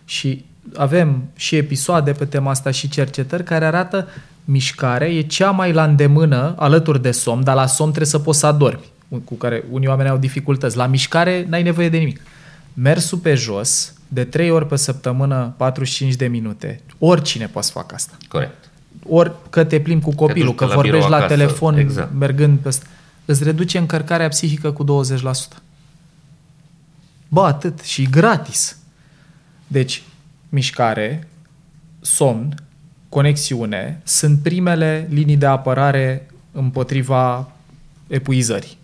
și avem și episoade pe tema asta și cercetări care arată mișcarea e cea mai la îndemână alături de somn, dar la somn trebuie să poți să adormi, cu care unii oameni au dificultăți. La mișcare n-ai nevoie de nimic. Mersul pe jos, de 3 ori pe săptămână, 45 de minute, oricine poate să facă asta. Corect. Ori că te plimbi cu copilul, că la vorbești la acasă. telefon exact. mergând pe ăsta. Îți reduce încărcarea psihică cu 20%. Bă, atât. Și gratis. Deci, mișcare, somn, conexiune sunt primele linii de apărare împotriva epuizării.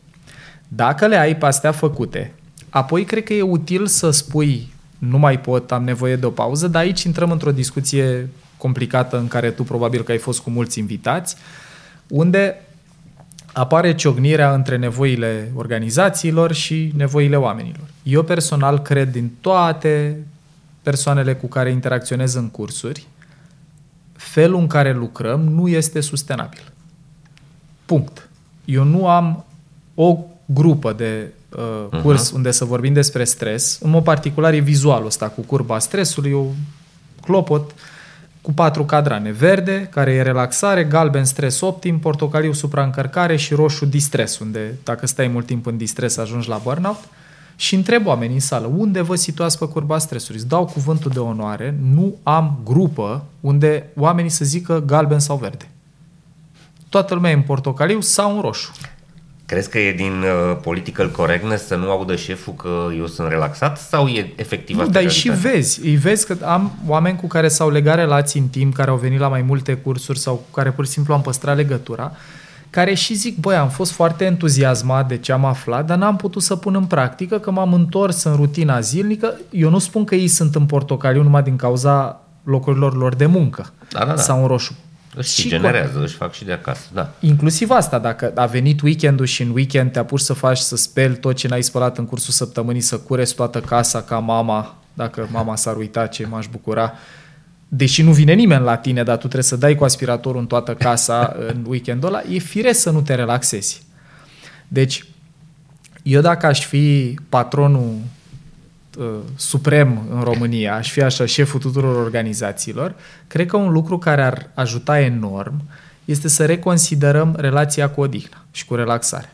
Dacă le ai pe astea făcute, apoi cred că e util să spui nu mai pot, am nevoie de o pauză, dar aici intrăm într-o discuție complicată în care tu probabil că ai fost cu mulți invitați, unde apare ciognirea între nevoile organizațiilor și nevoile oamenilor. Eu personal cred din toate persoanele cu care interacționez în cursuri, felul în care lucrăm nu este sustenabil. Punct. Eu nu am o grupă de uh, curs uh-huh. unde să vorbim despre stres. În mod particular e vizualul ăsta cu curba stresului, eu clopot cu patru cadrane. Verde, care e relaxare, galben stres optim, portocaliu supraîncărcare și roșu distres, unde dacă stai mult timp în distres ajungi la burnout. Și întreb oamenii în sală, unde vă situați pe curba stresului? Îți dau cuvântul de onoare, nu am grupă unde oamenii să zică galben sau verde. Toată lumea e în portocaliu sau în roșu. Crezi că e din uh, political correctness să nu audă șeful că eu sunt relaxat sau e efectiv Nu, dar și vezi. Îi vezi că am oameni cu care s-au legat relații în timp, care au venit la mai multe cursuri sau cu care pur și simplu am păstrat legătura, care și zic, băi, am fost foarte entuziasmat de ce am aflat, dar n-am putut să pun în practică, că m-am întors în rutina zilnică. Eu nu spun că ei sunt în portocaliu numai din cauza locurilor lor de muncă da, da, da. sau în roșu. Își și generează, cu... își fac și de acasă, da. Inclusiv asta, dacă a venit weekendul și în weekend te apuci să faci, să speli tot ce n-ai spălat în cursul săptămânii, să cureți toată casa ca mama, dacă mama s-ar uita ce m-aș bucura, deși nu vine nimeni la tine, dar tu trebuie să dai cu aspiratorul în toată casa în weekendul ăla, e firesc să nu te relaxezi. Deci, eu dacă aș fi patronul uh, suprem în România, aș fi așa șeful tuturor organizațiilor, cred că un lucru care ar ajuta enorm este să reconsiderăm relația cu odihnă și cu relaxare.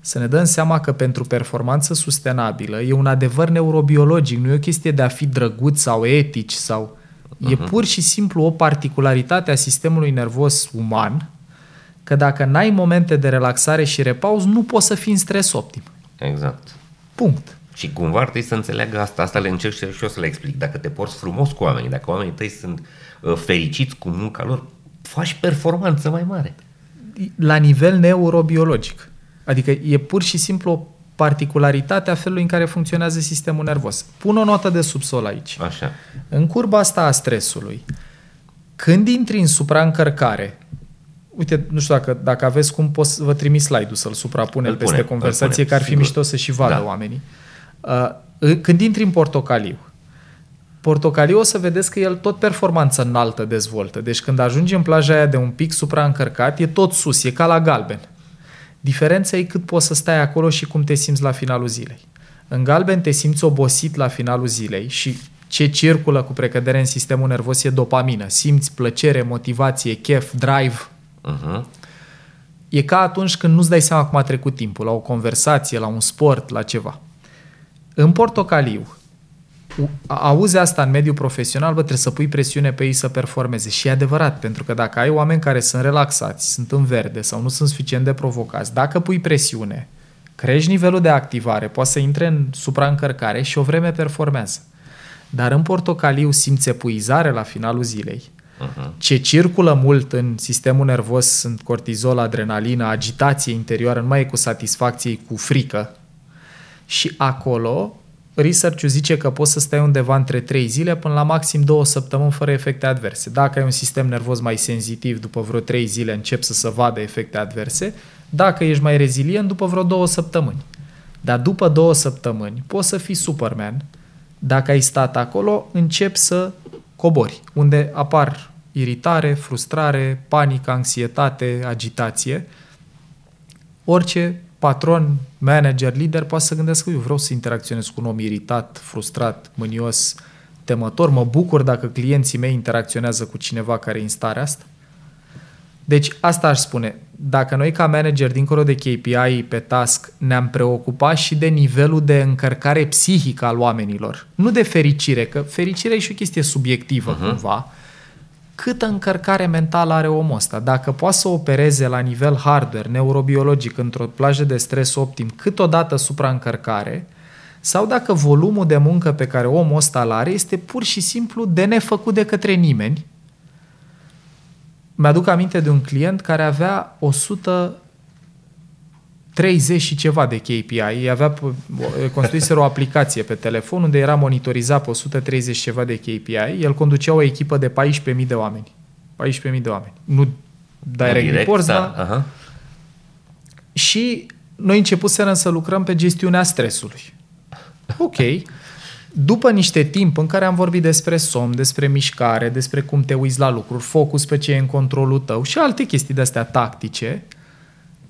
Să ne dăm seama că pentru performanță sustenabilă e un adevăr neurobiologic, nu e o chestie de a fi drăguț sau etici sau... Uh-huh. E pur și simplu o particularitate a sistemului nervos uman că dacă n-ai momente de relaxare și repaus, nu poți să fii în stres optim. Exact. Punct. Și cumva ar trebui să înțeleagă asta, asta le încerc și eu să le explic. Dacă te porți frumos cu oamenii, dacă oamenii tăi sunt uh, fericiți cu munca lor, faci performanță mai mare. La nivel neurobiologic. Adică e pur și simplu o particularitate a felului în care funcționează sistemul nervos. Pun o notă de subsol aici. Așa. În curba asta a stresului, când intri în supraîncărcare, uite, nu știu dacă, dacă aveți cum pot să vă trimis slide-ul să-l suprapunem Îl peste punem, conversație, îl punem, că ar fi sigur. mișto să și vadă Da. oamenii. Uh, când intri în portocaliu, portocaliu o să vedeți că el tot performanță înaltă dezvoltă. Deci când ajungi în plaja aia de un pic supraîncărcat, e tot sus, e ca la galben. Diferența e cât poți să stai acolo și cum te simți la finalul zilei. În galben te simți obosit la finalul zilei și ce circulă cu precădere în sistemul nervos e dopamină. Simți plăcere, motivație, chef, drive. Uh-huh. E ca atunci când nu-ți dai seama cum a trecut timpul, la o conversație, la un sport, la ceva. În portocaliu, u- auzi asta în mediul profesional, bă, trebuie să pui presiune pe ei să performeze. Și e adevărat, pentru că dacă ai oameni care sunt relaxați, sunt în verde sau nu sunt suficient de provocați, dacă pui presiune, crești nivelul de activare, poate să intre în supraîncărcare și o vreme performează. Dar în portocaliu simți epuizare la finalul zilei. Uh-huh. Ce circulă mult în sistemul nervos sunt cortizol, adrenalină, agitație interioară, nu mai e cu satisfacție, e cu frică. Și acolo, research zice că poți să stai undeva între 3 zile până la maxim 2 săptămâni fără efecte adverse. Dacă ai un sistem nervos mai senzitiv, după vreo 3 zile încep să se vadă efecte adverse. Dacă ești mai rezilient, după vreo 2 săptămâni. Dar după 2 săptămâni poți să fii Superman. Dacă ai stat acolo, începi să cobori, unde apar iritare, frustrare, panică, anxietate, agitație. Orice patron, manager, lider poate să gândească, eu vreau să interacționez cu un om iritat, frustrat, mânios, temător, mă bucur dacă clienții mei interacționează cu cineva care e în starea asta. Deci asta aș spune, dacă noi ca manager, dincolo de KPI pe task, ne-am preocupat și de nivelul de încărcare psihică al oamenilor, nu de fericire, că fericirea e și o chestie subiectivă uh-huh. cumva, câtă încărcare mentală are omul ăsta. Dacă poate să opereze la nivel hardware, neurobiologic, într-o plajă de stres optim, câteodată supraîncărcare, sau dacă volumul de muncă pe care omul ăsta îl are este pur și simplu de nefăcut de către nimeni. Mi-aduc aminte de un client care avea 130 și ceva de KPI. Ei avea, construiseră o aplicație pe telefon unde era monitorizat pe 130 și ceva de KPI. El conducea o echipă de 14.000 de oameni. 14.000 de oameni. Nu direct, direct reports, da. dar... Aha. Și noi începuserăm să lucrăm pe gestiunea stresului. Ok. După niște timp în care am vorbit despre somn, despre mișcare, despre cum te uiți la lucruri, focus pe ce e în controlul tău și alte chestii de-astea tactice,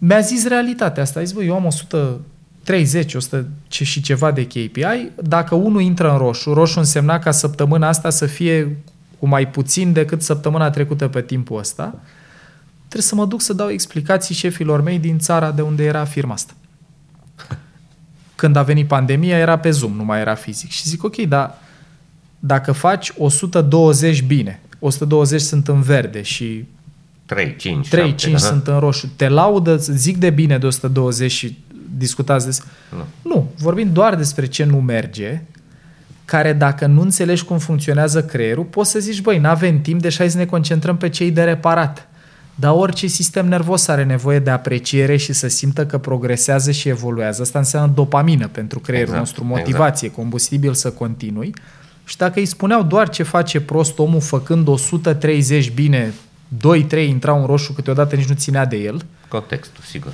mi-a zis realitatea asta. A zis, bă, eu am 130, 100 ce și ceva de KPI. Dacă unul intră în roșu, roșu însemna ca săptămâna asta să fie cu mai puțin decât săptămâna trecută pe timpul ăsta, trebuie să mă duc să dau explicații șefilor mei din țara de unde era firma asta. Când a venit pandemia, era pe Zoom, nu mai era fizic. Și zic, ok, dar dacă faci 120 bine, 120 sunt în verde și 3, 5, 3, 7, 5 aha. sunt în roșu, te laudă, zic de bine de 120 și discutați despre... Nu. Nu, vorbim doar despre ce nu merge, care dacă nu înțelegi cum funcționează creierul, poți să zici, băi, n-avem timp, deci hai să ne concentrăm pe cei de reparat. Dar orice sistem nervos are nevoie de apreciere și să simtă că progresează și evoluează. Asta înseamnă dopamină pentru creierul Exact, nostru, motivație, combustibil să continui. Și dacă îi spuneau doar ce face prost omul făcând 130 bine, 2-3 intrau în roșu, câteodată nici nu ținea de el, Contextul, sigur.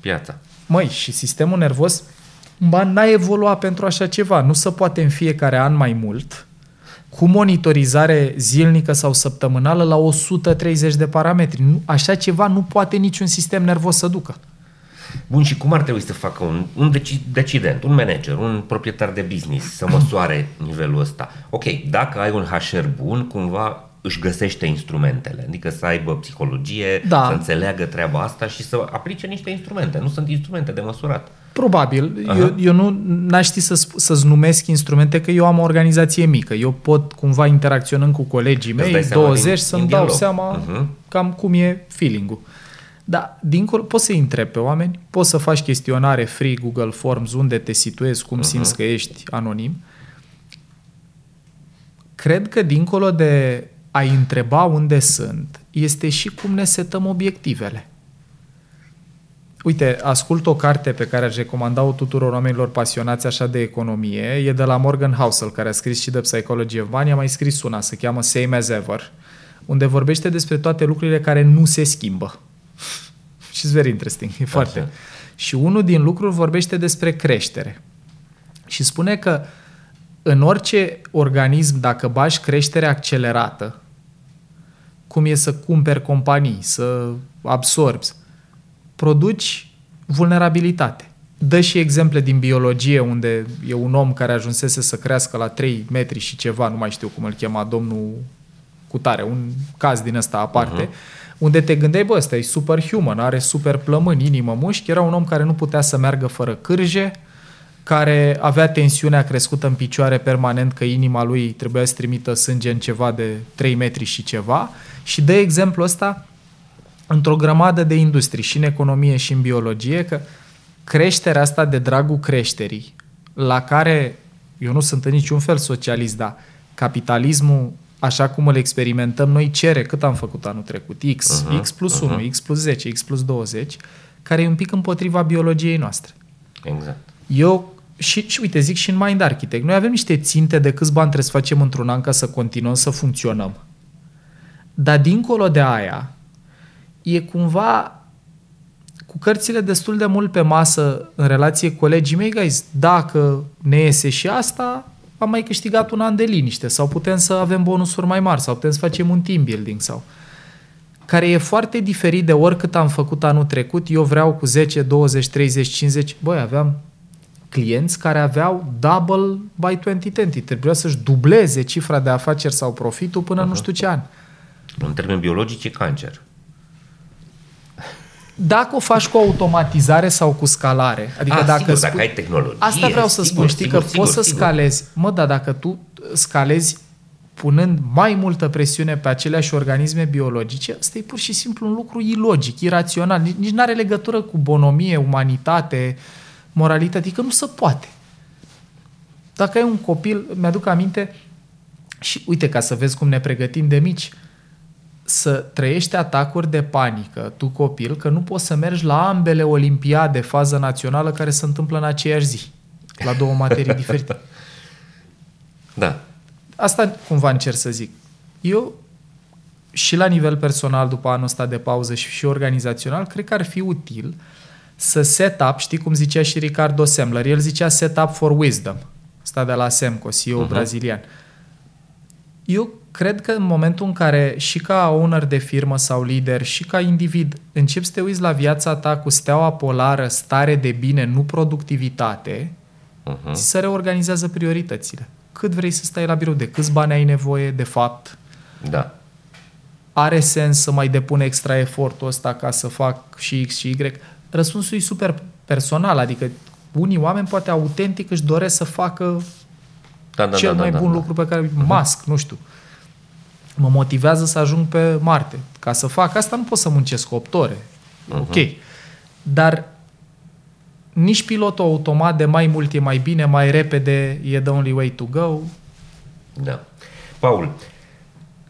Piața. Măi, și sistemul nervos ba, n-a evoluat pentru așa ceva. Nu se poate în fiecare an mai mult, cu monitorizare zilnică sau săptămânală la 130 de parametri. Nu, așa ceva nu poate niciun sistem nervos să ducă. Bun, și cum ar trebui să facă un, un deci, decident, un manager, un proprietar de business să măsoare nivelul ăsta? Ok, dacă ai un HR bun, cumva își găsește instrumentele, adică să aibă psihologie, Da. să înțeleagă treaba asta și să aplice niște instrumente. Nu sunt instrumente de măsurat. Probabil. Aha. Eu, eu nu n-aș ști să, sp- să-ți numesc instrumente, că eu am o organizație mică. Eu pot, cumva, interacționând cu colegii Îți mei, dai seama 20, din- să-mi din dau dialog. seama Mhm. cam cum e feeling-ul. Da, dincolo, poți să-i întrebi pe oameni, poți să faci chestionare free, Google Forms, unde te situezi, cum simți că ești anonim. Cred că dincolo de a-i întreba unde sunt, este și cum ne setăm obiectivele. Uite, ascult o carte pe care aș recomanda-o tuturor oamenilor pasionați așa de economie. E de la Morgan Housel, care a scris și The Psychology of Money. A mai scris una, se cheamă Same as Ever, unde vorbește despre toate lucrurile care nu se schimbă. și it's very interesting, e foarte. Așa. Și unul din lucruri vorbește despre creștere. Și spune că în orice organism, dacă bași creștere accelerată, cum e să cumperi companii, să absorbi, produci vulnerabilitate. Dă și exemple din biologie unde e un om care ajunsese să crească la 3 metri și ceva, nu mai știu cum îl chema, domnul Cutare, un caz din ăsta aparte, uh-huh. unde te gândeai, bă, ăsta e superhuman, are super plămâni, inimă, mușchi, era un om care nu putea să meargă fără cârje, care avea tensiunea crescută în picioare permanent că inima lui trebuia să trimită sânge în ceva de 3 metri și ceva și dă exemplu ăsta într-o grămadă de industrii, și în economie și în biologie, că creșterea asta de dragul creșterii, la care eu nu sunt în niciun fel socialist, dar capitalismul, așa cum îl experimentăm noi, cere cât am făcut anul trecut, X, Mhm, X plus 1, X plus 10, X plus 20, care e un pic împotriva biologiei noastre. Exact. Eu, și, și uite, zic și în Mind Architect, noi avem niște ținte de câți bani trebuie să facem într-un an ca să continuăm să funcționăm. Dar dincolo de aia, e cumva cu cărțile destul de mult pe masă în relație cu colegii mei, guys, dacă ne iese și asta, am mai câștigat un an de liniște sau putem să avem bonusuri mai mari sau putem să facem un team building sau care e foarte diferit de oricât am făcut anul trecut. Eu vreau cu 10, 20, 30, 50. Băi, aveam clienți care aveau double by 2020. Trebuia să-și dubleze cifra de afaceri sau profitul până uh-huh. nu știu ce an. În termeni biologici e cancer. Dacă o faci cu automatizare sau cu scalare, adică Ah, dacă, sigur, spui- dacă ai tehnologie. Asta vreau să sigur, spun, știi sigur, că sigur, poți să sigur. scalezi. Mă, dar dacă tu scalezi punând mai multă presiune pe aceleași organisme biologice, ăsta e pur și simplu un lucru ilogic, irațional. Nici, nici nu are legătură cu bonomie, umanitate, moralitate, adică nu se poate. Dacă ai un copil, mi-aduc aminte, și uite, ca să vezi cum ne pregătim de mici, să trăiești atacuri de panică, tu copil, că nu poți să mergi la ambele olimpiade, fază națională, care se întâmplă în aceeași zi, la două materii diferite. Da. Asta cumva încerc să zic. Eu și la nivel personal, după anul ăsta de pauză și, și organizațional, cred că ar fi util să set up, știi cum zicea și Ricardo Semler, el zicea set up for wisdom, sta de la Semco, CEO uh-huh. brazilian. Eu cred că în momentul în care și ca owner de firmă sau lider și ca individ începi să te uiți la viața ta cu steaua polară, stare de bine, nu productivitate, Uh-huh. ți se reorganizează prioritățile. Cât vrei să stai la birou, de câți bani ai nevoie, de fapt, Da. are sens să mai depun extra efortul ăsta ca să fac și X și Y? Răspunsul e super personal, adică unii oameni poate autentic își doresc să facă Da, da, cel da, mai da, bun da. lucru pe care Musk, nu știu. Mă motivează să ajung pe Marte. Ca să fac asta nu pot să muncesc 8 ore. Mhm. Ok. Dar nici pilotul automat de mai mult e mai bine, mai repede e the only way to go. Da. Paul,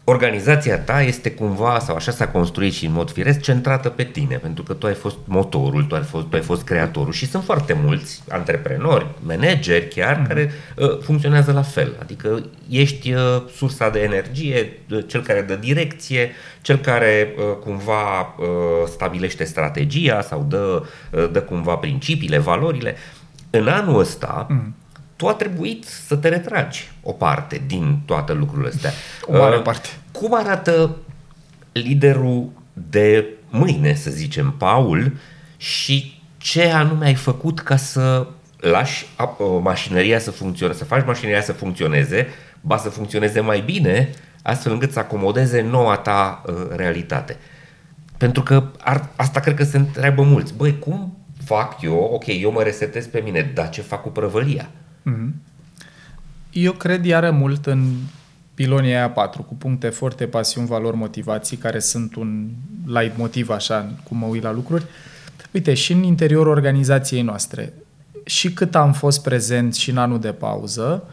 organizația ta este cumva, sau așa s-a construit și în mod firesc, centrată pe tine, pentru că tu ai fost motorul, tu ai fost, tu ai fost creatorul și sunt foarte mulți antreprenori, manageri chiar, mm-hmm. care uh, funcționează la fel. Adică ești uh, sursa de energie, uh, cel care dă direcție, cel care uh, cumva uh, stabilește strategia sau dă, uh, dă cumva principiile, valorile. În anul ăsta, mm. Tu a trebuit să te retragi o parte din toate lucrurile astea. O mare uh, parte. Cum arată liderul de mâine, să zicem, Paul, și ce anume ai făcut ca să lași mașinăria să funcționeze, să faci mașinăria să funcționeze, ba să funcționeze mai bine, astfel încât să acomodeze noua ta uh, realitate. Pentru că ar, asta cred că se întreabă mulți. Băi, cum fac eu? Ok, eu mă resetez pe mine, dar ce fac cu prăvălia? Mm-hmm. Eu cred iară mult în pilonia aia 4, cu puncte forte, pasiuni, valori, motivații, care sunt un light motiv, așa, cum mă uit la lucruri. Uite, și în interiorul organizației noastre, și cât am fost prezent și în anul de pauză,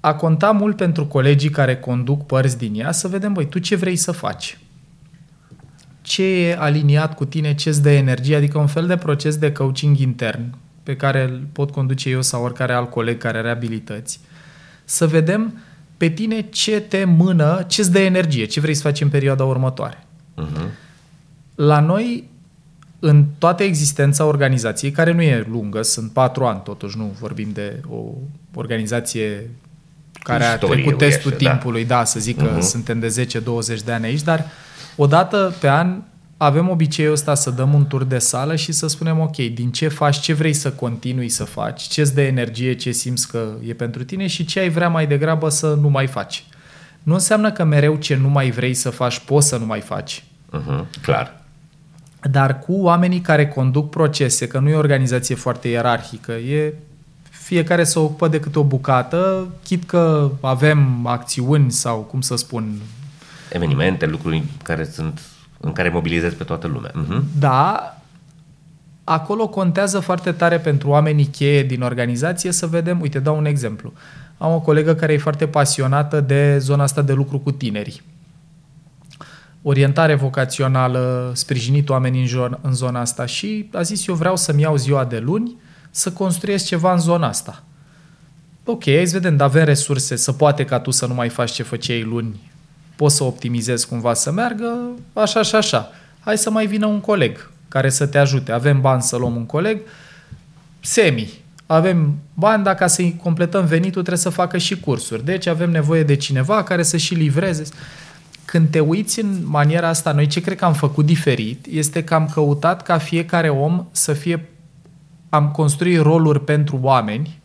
a contat mult pentru colegii care conduc părți din ea să vedem, băi, tu ce vrei să faci? Ce e aliniat cu tine, ce îți dă energie, adică un fel de proces de coaching intern pe care îl pot conduce eu sau oricare alt coleg care are abilități, să vedem pe tine ce te mână, ce îți dă energie, ce vrei să faci în perioada următoare. Uh-huh. La noi, în toată existența organizației, care nu e lungă, sunt patru ani totuși, nu vorbim de o organizație care Istorie, a trecut testul așa, da. timpului, da. da, să zic că uh-huh. suntem de 10-20 de ani aici, dar odată pe an avem obiceiul ăsta să dăm un tur de sală și să spunem, ok, din ce faci, ce vrei să continui să faci, ce-ți dă energie, ce simți că e pentru tine și ce ai vrea mai degrabă să nu mai faci. Nu înseamnă că mereu ce nu mai vrei să faci, poți să nu mai faci. Uh-huh, clar. Dar cu oamenii care conduc procese, că nu e o organizație foarte ierarhică, e fiecare să ocupă de câte o bucată, chit că avem acțiuni sau, cum să spun... Evenimente, lucruri care sunt în care mobilizezi pe toată lumea. Uh-huh. Da, acolo contează foarte tare pentru oamenii cheie din organizație să vedem, uite, dau un exemplu. Am o colegă care e foarte pasionată de zona asta de lucru cu tinerii. Orientare vocațională, sprijinit oamenii în, jo- în zona asta și a zis eu vreau să-mi iau ziua de luni să construiesc ceva în zona asta. Ok, hai să vedem, dar avem resurse, să poate ca tu să nu mai faci ce făceai luni poți să optimizezi cumva să meargă, așa și așa. Hai să mai vină un coleg care să te ajute. Avem bani să luăm un coleg, semi. Avem bani, dacă să-i completăm venitul, trebuie să facă și cursuri. Deci avem nevoie de cineva care să și livreze. Când te uiți în maniera asta, noi ce cred că am făcut diferit este că am căutat ca fiecare om să fie... Am construit roluri pentru oameni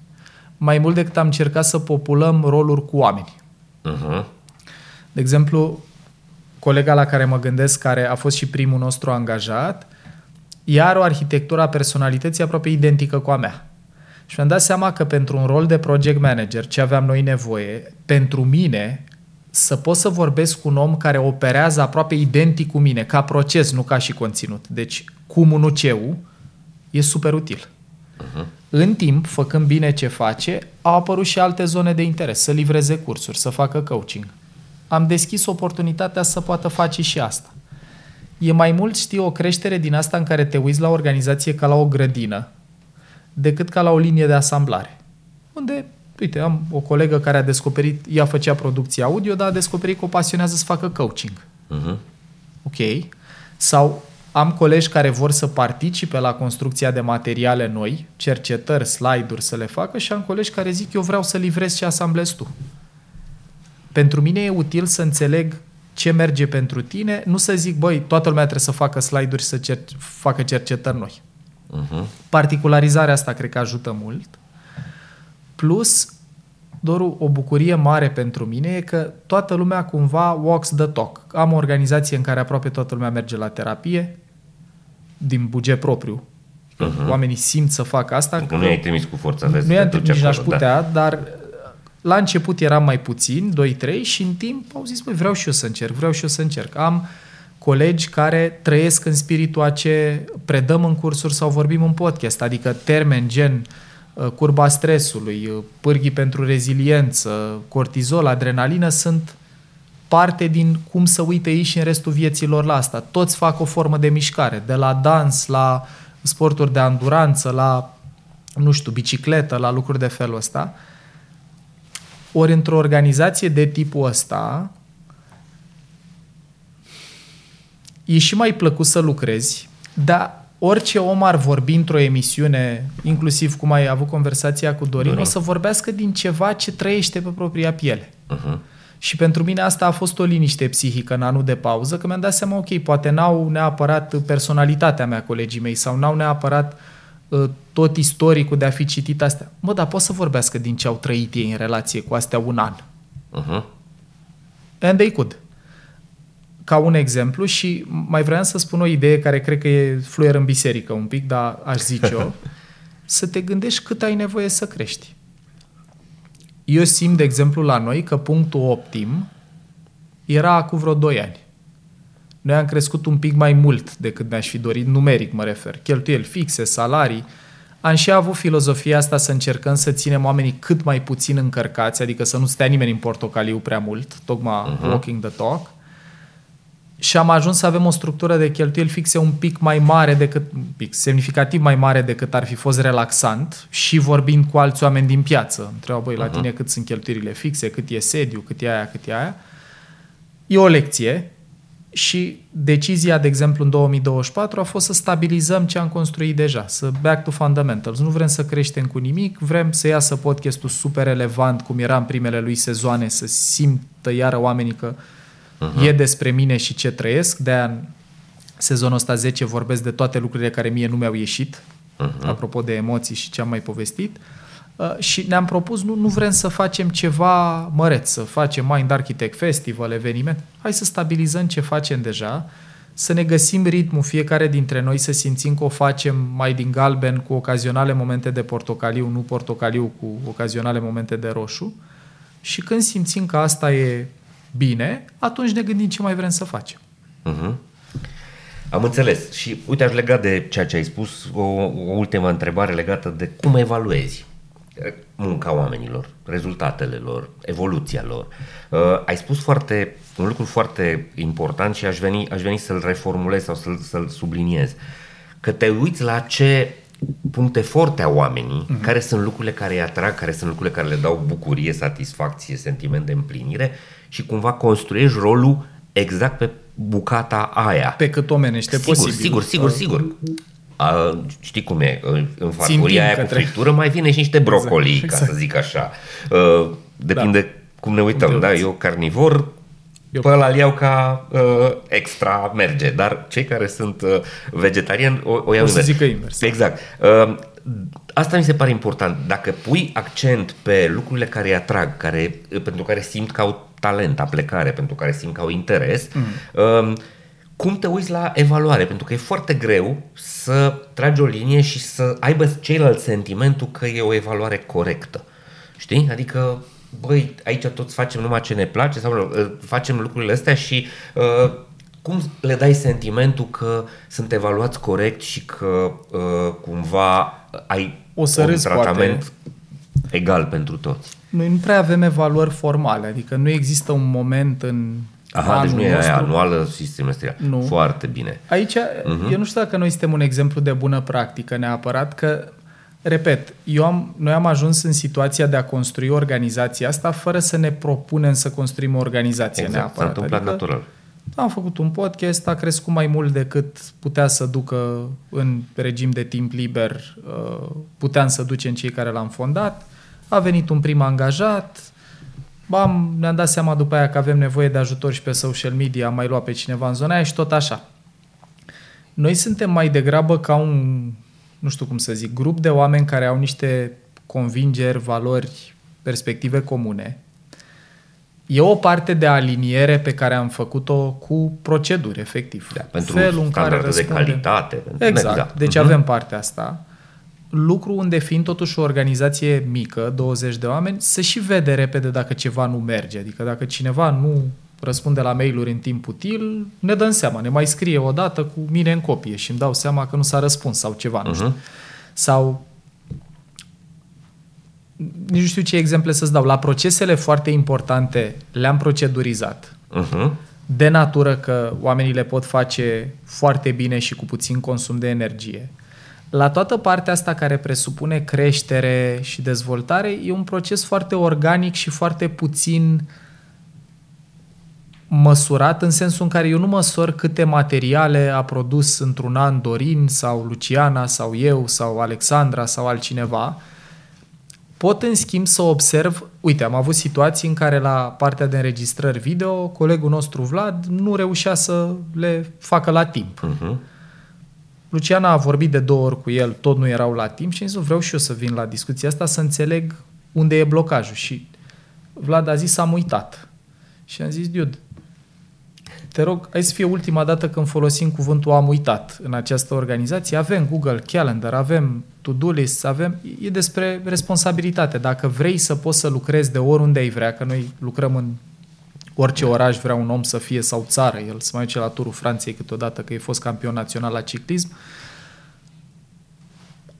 mai mult decât am încercat să populăm roluri cu oameni. Uh-huh. De exemplu, colega la care mă gândesc, care a fost și primul nostru angajat, ea are o arhitectură a personalității aproape identică cu a mea. Și mi-am dat seama că pentru un rol de project manager, ce aveam noi nevoie, pentru mine, să pot să vorbesc cu un om care operează aproape identic cu mine, ca proces, nu ca și conținut. Deci, cum nu ceu, e super util. Uh-huh. În timp, făcând bine ce face, au apărut și alte zone de interes, să livreze cursuri, să facă coaching am deschis oportunitatea să poată face și asta. E mai mult, știi, o creștere din asta în care te uiți la o organizație ca la o grădină, decât ca la o linie de asamblare. Unde, uite, am o colegă care a descoperit, ea făcea producție audio, dar a descoperit că o pasionează să facă coaching. Uh-huh. Ok. Sau am colegi care vor să participe la construcția de materiale noi, cercetări, slide-uri să le facă și am colegi care zic eu vreau să livrez și asamblez tu. Pentru mine e util să înțeleg ce merge pentru tine, nu să zic, băi, toată lumea trebuie să facă slide-uri și să cer- facă cercetări noi. Uh-huh. Particularizarea asta cred că ajută mult. Plus, doar o bucurie mare pentru mine e că toată lumea cumva walks the talk. Am o organizație în care aproape toată lumea merge la terapie, din buget propriu. Uh-huh. Oamenii simt să facă asta. Că nu i-ai trimis cu forța. Nu i-am trimis, nici n-aș putea, da. dar la început eram mai puțin, 2-3, și în timp au zis, băi, vreau și eu să încerc, vreau și eu să încerc. Am colegi care trăiesc în spiritul a ce predăm în cursuri sau vorbim în podcast, adică termen gen uh, curba stresului, uh, pârghii pentru reziliență, cortizol, adrenalină sunt parte din cum să uite ei și în restul vieților la asta. Toți fac o formă de mișcare, de la dans, la sporturi de anduranță, la, nu știu, bicicletă, la lucruri de felul ăsta. Ori într-o organizație de tipul ăsta, e și mai plăcut să lucrezi, dar orice om ar vorbi într-o emisiune, inclusiv cum ai avut conversația cu Dorin, Dorin. o să vorbească din ceva ce trăiește pe propria piele. Uh-huh. Și pentru mine asta a fost o liniște psihică în anul de pauză, că mi-am dat seama, ok, poate n-au neapărat personalitatea mea colegii mei sau n-au neapărat uh, tot istoricul de a fi citit astea. Mă, dar pot să vorbească din ce au trăit ei în relație cu astea un an. Uh-huh. And they could. Ca un exemplu și mai vreau să spun o idee care cred că e fluier în biserică un pic, dar aș zice eu, să te gândești cât ai nevoie să crești. Eu simt, de exemplu, la noi că punctul optim era cu vreo 2 ani. Noi am crescut un pic mai mult decât mi-aș fi dorit, numeric mă refer. Cheltuieli fixe, salarii. Am și avut filozofia asta să încercăm să ținem oamenii cât mai puțin încărcați, adică să nu stea nimeni în portocaliu prea mult, tocmai uh-huh. walking the talk. Și am ajuns să avem o structură de cheltuieli fixe un pic mai mare decât, un pic semnificativ mai mare decât ar fi fost relaxant și vorbind cu alți oameni din piață. Întreabă, băi, la tine cât sunt cheltuielile fixe, cât e sediu, cât e aia, cât e aia. E o lecție și decizia, de exemplu, în 2024 a fost să stabilizăm ce am construit deja, să back to fundamentals. Nu vrem să creștem cu nimic, vrem să iasă podcastul super relevant, cum era în primele lui sezoane, să simtă iară oamenii că uh-huh. e despre mine și ce trăiesc. De-aia în sezonul ăsta 10 vorbesc de toate lucrurile care mie nu mi-au ieșit, uh-huh. apropo de emoții și ce am mai povestit. Uh, și ne-am propus, nu, nu vrem să facem ceva măreț, să facem Mind Architect Festival, eveniment. Hai să stabilizăm ce facem deja, să ne găsim ritmul fiecare dintre noi, să simțim că o facem mai din galben cu ocazionale momente de portocaliu, nu portocaliu cu ocazionale momente de roșu. Și când simțim că asta e bine, atunci ne gândim ce mai vrem să facem. Uh-huh. Am înțeles. Și uite, aș lega de ceea ce ai spus, o, o ultimă întrebare legată de cum evaluezi munca oamenilor, rezultatele lor, evoluția lor. Uh, ai spus foarte, un lucru foarte important și aș veni, aș veni să-l reformulez sau să-l, să-l subliniez. Că te uiți la ce puncte forte a oamenii, uh-huh. care sunt lucrurile care îi atrag, care sunt lucrurile care le dau bucurie, satisfacție, sentiment de împlinire și cumva construiești rolul exact pe bucata aia. Pe cât omenește sigur, posibil. Sigur, sigur, sigur. A, știi cum e, în farfuria aia către... cu friptură mai vine și niște brocoli, exact, exact. ca să zic așa. Uh, depinde da. cum ne uităm, cum da? Eu carnivor, eu... pe ăla iau ca uh, extra merge, dar cei care sunt uh, vegetariani o, o iau o să zică invers. Exact. Uh, asta mi se pare important. Dacă pui accent pe lucrurile care îi atrag, care, pentru care simt că au talent, aplecare, pentru care simt că au interes, mm. uh, cum te uiți la evaluare, pentru că e foarte greu să tragi o linie și să aibă ceilalți sentimentul că e o evaluare corectă. Știi? Adică, băi, aici toți facem numai ce ne place sau uh, facem lucrurile astea și uh, cum le dai sentimentul că sunt evaluați corect și că uh, cumva ai o să un râzi, tratament poate. egal pentru toți? Noi nu prea avem evaluări formale, adică nu există un moment în Aha, deci nu e aia anuală și semestrial. Nu. Foarte bine. Aici, uh-huh. eu nu știu dacă noi suntem un exemplu de bună practică neapărat, că, repet, eu am, noi am ajuns în situația de a construi organizația asta fără să ne propunem să construim o organizație exact, neapărat. s-a întâmplat adică, natural. Am făcut un podcast, a crescut mai mult decât putea să ducă în regim de timp liber, uh, puteam să ducem cei care l-am fondat, a venit un prim angajat, Bam, ne-am dat seama după aia că avem nevoie de ajutor și pe social media, am mai luat pe cineva în zona aia și tot așa. Noi suntem mai degrabă ca un, nu știu cum să zic, grup de oameni care au niște convingeri, valori, perspective comune. E o parte de aliniere pe care am făcut-o cu proceduri, efectiv. Da, pentru Felul în care răspunde... de calitate. Exact. Da. Deci uh-huh. avem partea asta lucru unde fiind totuși o organizație mică, 20 de oameni, se și vede repede dacă ceva nu merge. Adică dacă cineva nu răspunde la mail-uri în timp util, ne dăm seama, ne mai scrie o dată cu mine în copie și îmi dau seama că nu s-a răspuns sau ceva, nu știu. Uh-huh. Sau nici nu știu ce exemple să-ți dau. La procesele foarte importante le-am procedurizat. Uh-huh. De natură că oamenii le pot face foarte bine și cu puțin consum de energie. La toată partea asta care presupune creștere și dezvoltare, e un proces foarte organic și foarte puțin măsurat în sensul în care eu nu măsor câte materiale a produs într-un an Dorin sau Luciana sau eu sau Alexandra sau altcineva. Pot în schimb să observ, uite, am avut situații în care la partea de înregistrări video, colegul nostru Vlad nu reușea să le facă la timp. Uh-huh. Luciana a vorbit de două ori cu el, tot nu erau la timp și am zis, vreau și eu să vin la discuția asta să înțeleg unde e blocajul. Și Vlad a zis, am uitat. Și am zis, dude, te rog, hai să fie ultima dată când folosim cuvântul am uitat în această organizație. Avem Google Calendar, avem to-do list, avem... E despre responsabilitate. Dacă vrei să poți să lucrezi de oriunde ai vrea, că noi lucrăm în orice oraș vrea un om să fie sau țară, el se mai duce la turul Franței câteodată că e fost campion național la ciclism,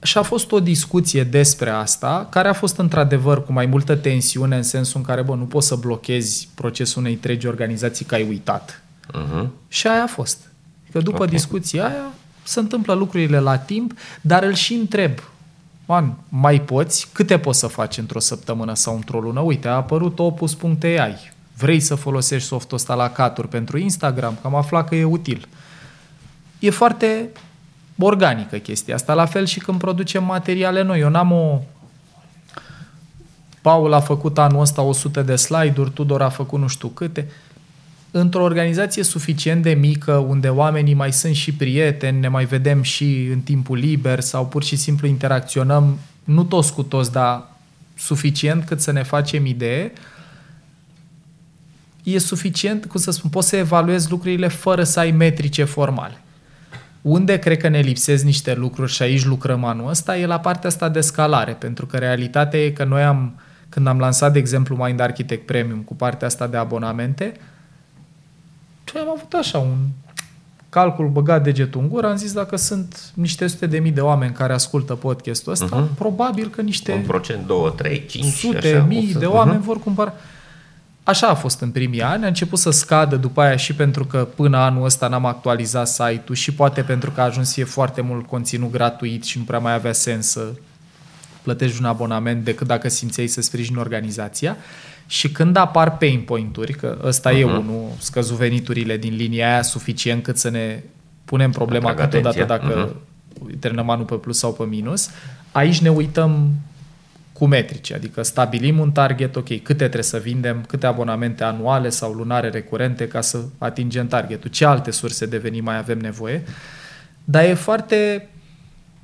și a fost o discuție despre asta, care a fost într-adevăr cu mai multă tensiune, în sensul în care, bă, nu poți să blochezi procesul unei tregi organizații că ai uitat. Uh-huh. Și aia a fost. Că după okay. discuția aia se întâmplă lucrurile la timp, dar îl și întreb, Man, mai poți? Câte poți să faci într-o săptămână sau într-o lună? Uite, a apărut opus.ai. Vrei să folosești softul ăsta la caturi pentru Instagram? Că am aflat că e util. E foarte organică chestia asta. La fel și când producem materiale noi. Eu n-am o... Paul a făcut anul ăsta 100 de slide-uri, Tudor a făcut nu știu câte. Într-o organizație suficient de mică, unde oamenii mai sunt și prieteni, ne mai vedem și în timpul liber sau pur și simplu interacționăm, nu toți cu toți, dar suficient cât să ne facem idee, e suficient, cum să spun, poți să evaluezi lucrurile fără să ai metrice formale. Unde cred că ne lipsesc niște lucruri și aici lucrăm anul ăsta e la partea asta de scalare, pentru că realitatea e că noi am, când am lansat, de exemplu, Mind Architect Premium cu partea asta de abonamente, tu am avut așa un calcul băgat degetul în gură, am zis dacă sunt niște sute de mii de oameni care ascultă podcastul ăsta, uh-huh. probabil că niște... Un procent, două, trei, cinci, sute, așa, mii de oameni uh-huh. vor cumpăra. Așa a fost în primii ani, a început să scadă după aia și pentru că până anul ăsta n-am actualizat site-ul și poate pentru că a ajuns să fie foarte mult conținut gratuit și nu prea mai avea sens să plătești un abonament decât dacă simțeai să sprijini organizația. Și când apar pain point-uri, că ăsta uh-huh. e mhm. unul, scăzut veniturile din linia aia suficient cât să ne punem problema câteodată dacă uh-huh. terminăm anul pe plus sau pe minus, aici ne uităm cu metrici, adică stabilim un target, ok, câte trebuie să vindem, câte abonamente anuale sau lunare recurente ca să atingem targetul, ce alte surse de venit mai avem nevoie. Dar e foarte,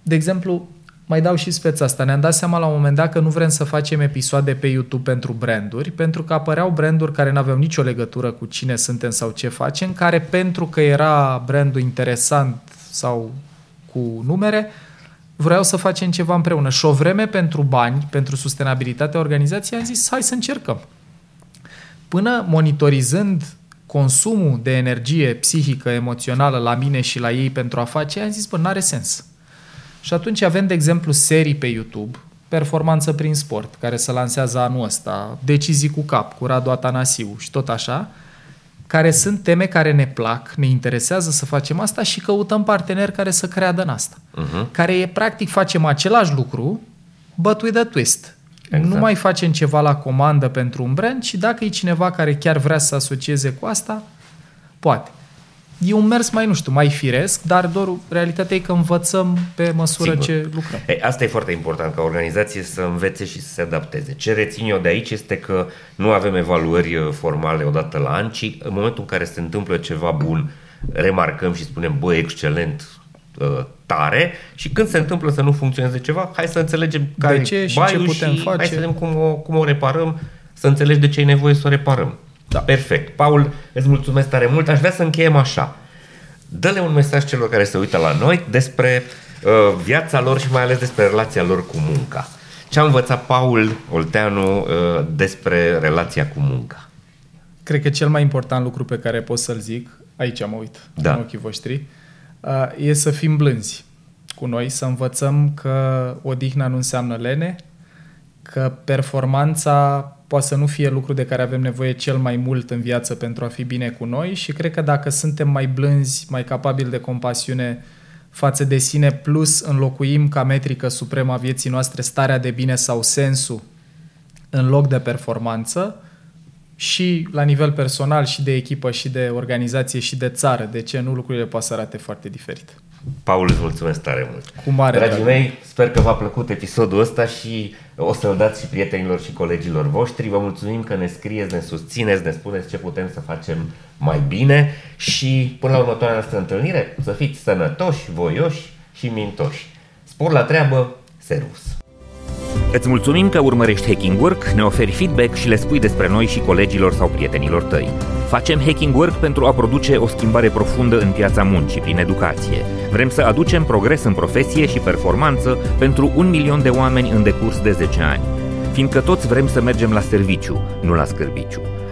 de exemplu, mai dau și speța asta. Ne-am dat seama la un moment dat că nu vrem să facem episoade pe YouTube pentru branduri, pentru că apăreau branduri care nu aveau nicio legătură cu cine suntem sau ce facem, care pentru că era brandul interesant sau cu numere, vreau să facem ceva împreună. Și o vreme pentru bani, pentru sustenabilitatea organizației, am zis hai să încercăm. Până monitorizând consumul de energie psihică, emoțională la mine și la ei pentru a face, am zis, bă, n-are sens. Și atunci avem, de exemplu, serii pe YouTube, Performanță prin sport, care se lansează anul ăsta, Decizii cu cap, cu Radu Atanasiu și tot așa, care sunt teme care ne plac, ne interesează să facem asta și căutăm parteneri care să creadă în asta. Uh-huh. Care e, practic, facem același lucru, but with a twist. Exact. Nu mai facem ceva la comandă pentru un brand, ci dacă e cineva care chiar vrea să asocieze cu asta, poate e un mers mai, nu știu, mai firesc, dar doar realitatea e că învățăm pe măsură Sigur. ce lucrăm. Ei, asta e foarte important, ca organizație să învețe și să se adapteze. Ce rețin eu de aici este că nu avem evaluări uh, formale odată la an, ci în momentul în care se întâmplă ceva bun, remarcăm și spunem, bă, excelent, uh, tare și când se întâmplă să nu funcționeze ceva, hai să înțelegem care de ce și ce putem și face. Hai să vedem cum o, cum o reparăm, să înțelegi de ce e nevoie să o reparăm. Da. Perfect. Paul, îți mulțumesc tare mult. Aș vrea să încheiem așa. Dă-le un mesaj celor care se uită la noi despre uh, viața lor și mai ales despre relația lor cu munca. Ce a învățat Paul Olteanu uh, despre relația cu munca? Cred că cel mai important lucru pe care pot să-l zic, aici mă uit, da. în ochii voștri, uh, e să fim blânzi cu noi, să învățăm că odihna nu înseamnă lene, că performanța poate să nu fie lucru de care avem nevoie cel mai mult în viață pentru a fi bine cu noi și cred că dacă suntem mai blânzi, mai capabili de compasiune față de sine, plus înlocuim ca metrică supremă a vieții noastre starea de bine sau sensul în loc de performanță și la nivel personal, și de echipă, și de organizație, și de țară. De ce nu lucrurile poate să arate foarte diferit. Paul, îți mulțumesc tare mult. Cu mare Dragii drag. mei, sper că v-a plăcut episodul ăsta și o să-l dați și prietenilor și colegilor voștri. Vă mulțumim că ne scrieți, ne susțineți, ne spuneți ce putem să facem mai bine și până la următoarea noastră întâlnire să fiți sănătoși, voioși și mintoși. Spor la treabă, servus! Îți mulțumim că urmărești Hacking Work, ne oferi feedback și le spui despre noi și colegilor sau prietenilor tăi. Facem Hacking Work pentru a produce o schimbare profundă în piața muncii prin educație. Vrem să aducem progres în profesie și performanță pentru un milion de oameni în decurs de 10 ani. Fiindcă toți vrem să mergem la serviciu, nu la scârbiciu.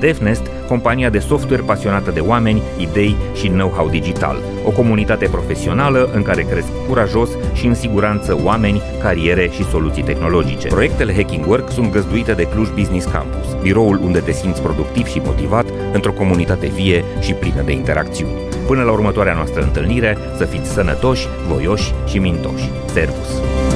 DevNest, compania de software pasionată de oameni, idei și know-how digital. O comunitate profesională în care cresc curajos și în siguranță oameni, cariere și soluții tehnologice. Proiectele Hacking Work sunt găzduite de Cluj Business Campus, biroul unde te simți productiv și motivat într-o comunitate vie și plină de interacțiuni. Până la următoarea noastră întâlnire, să fiți sănătoși, voioși și mintoși. Servus!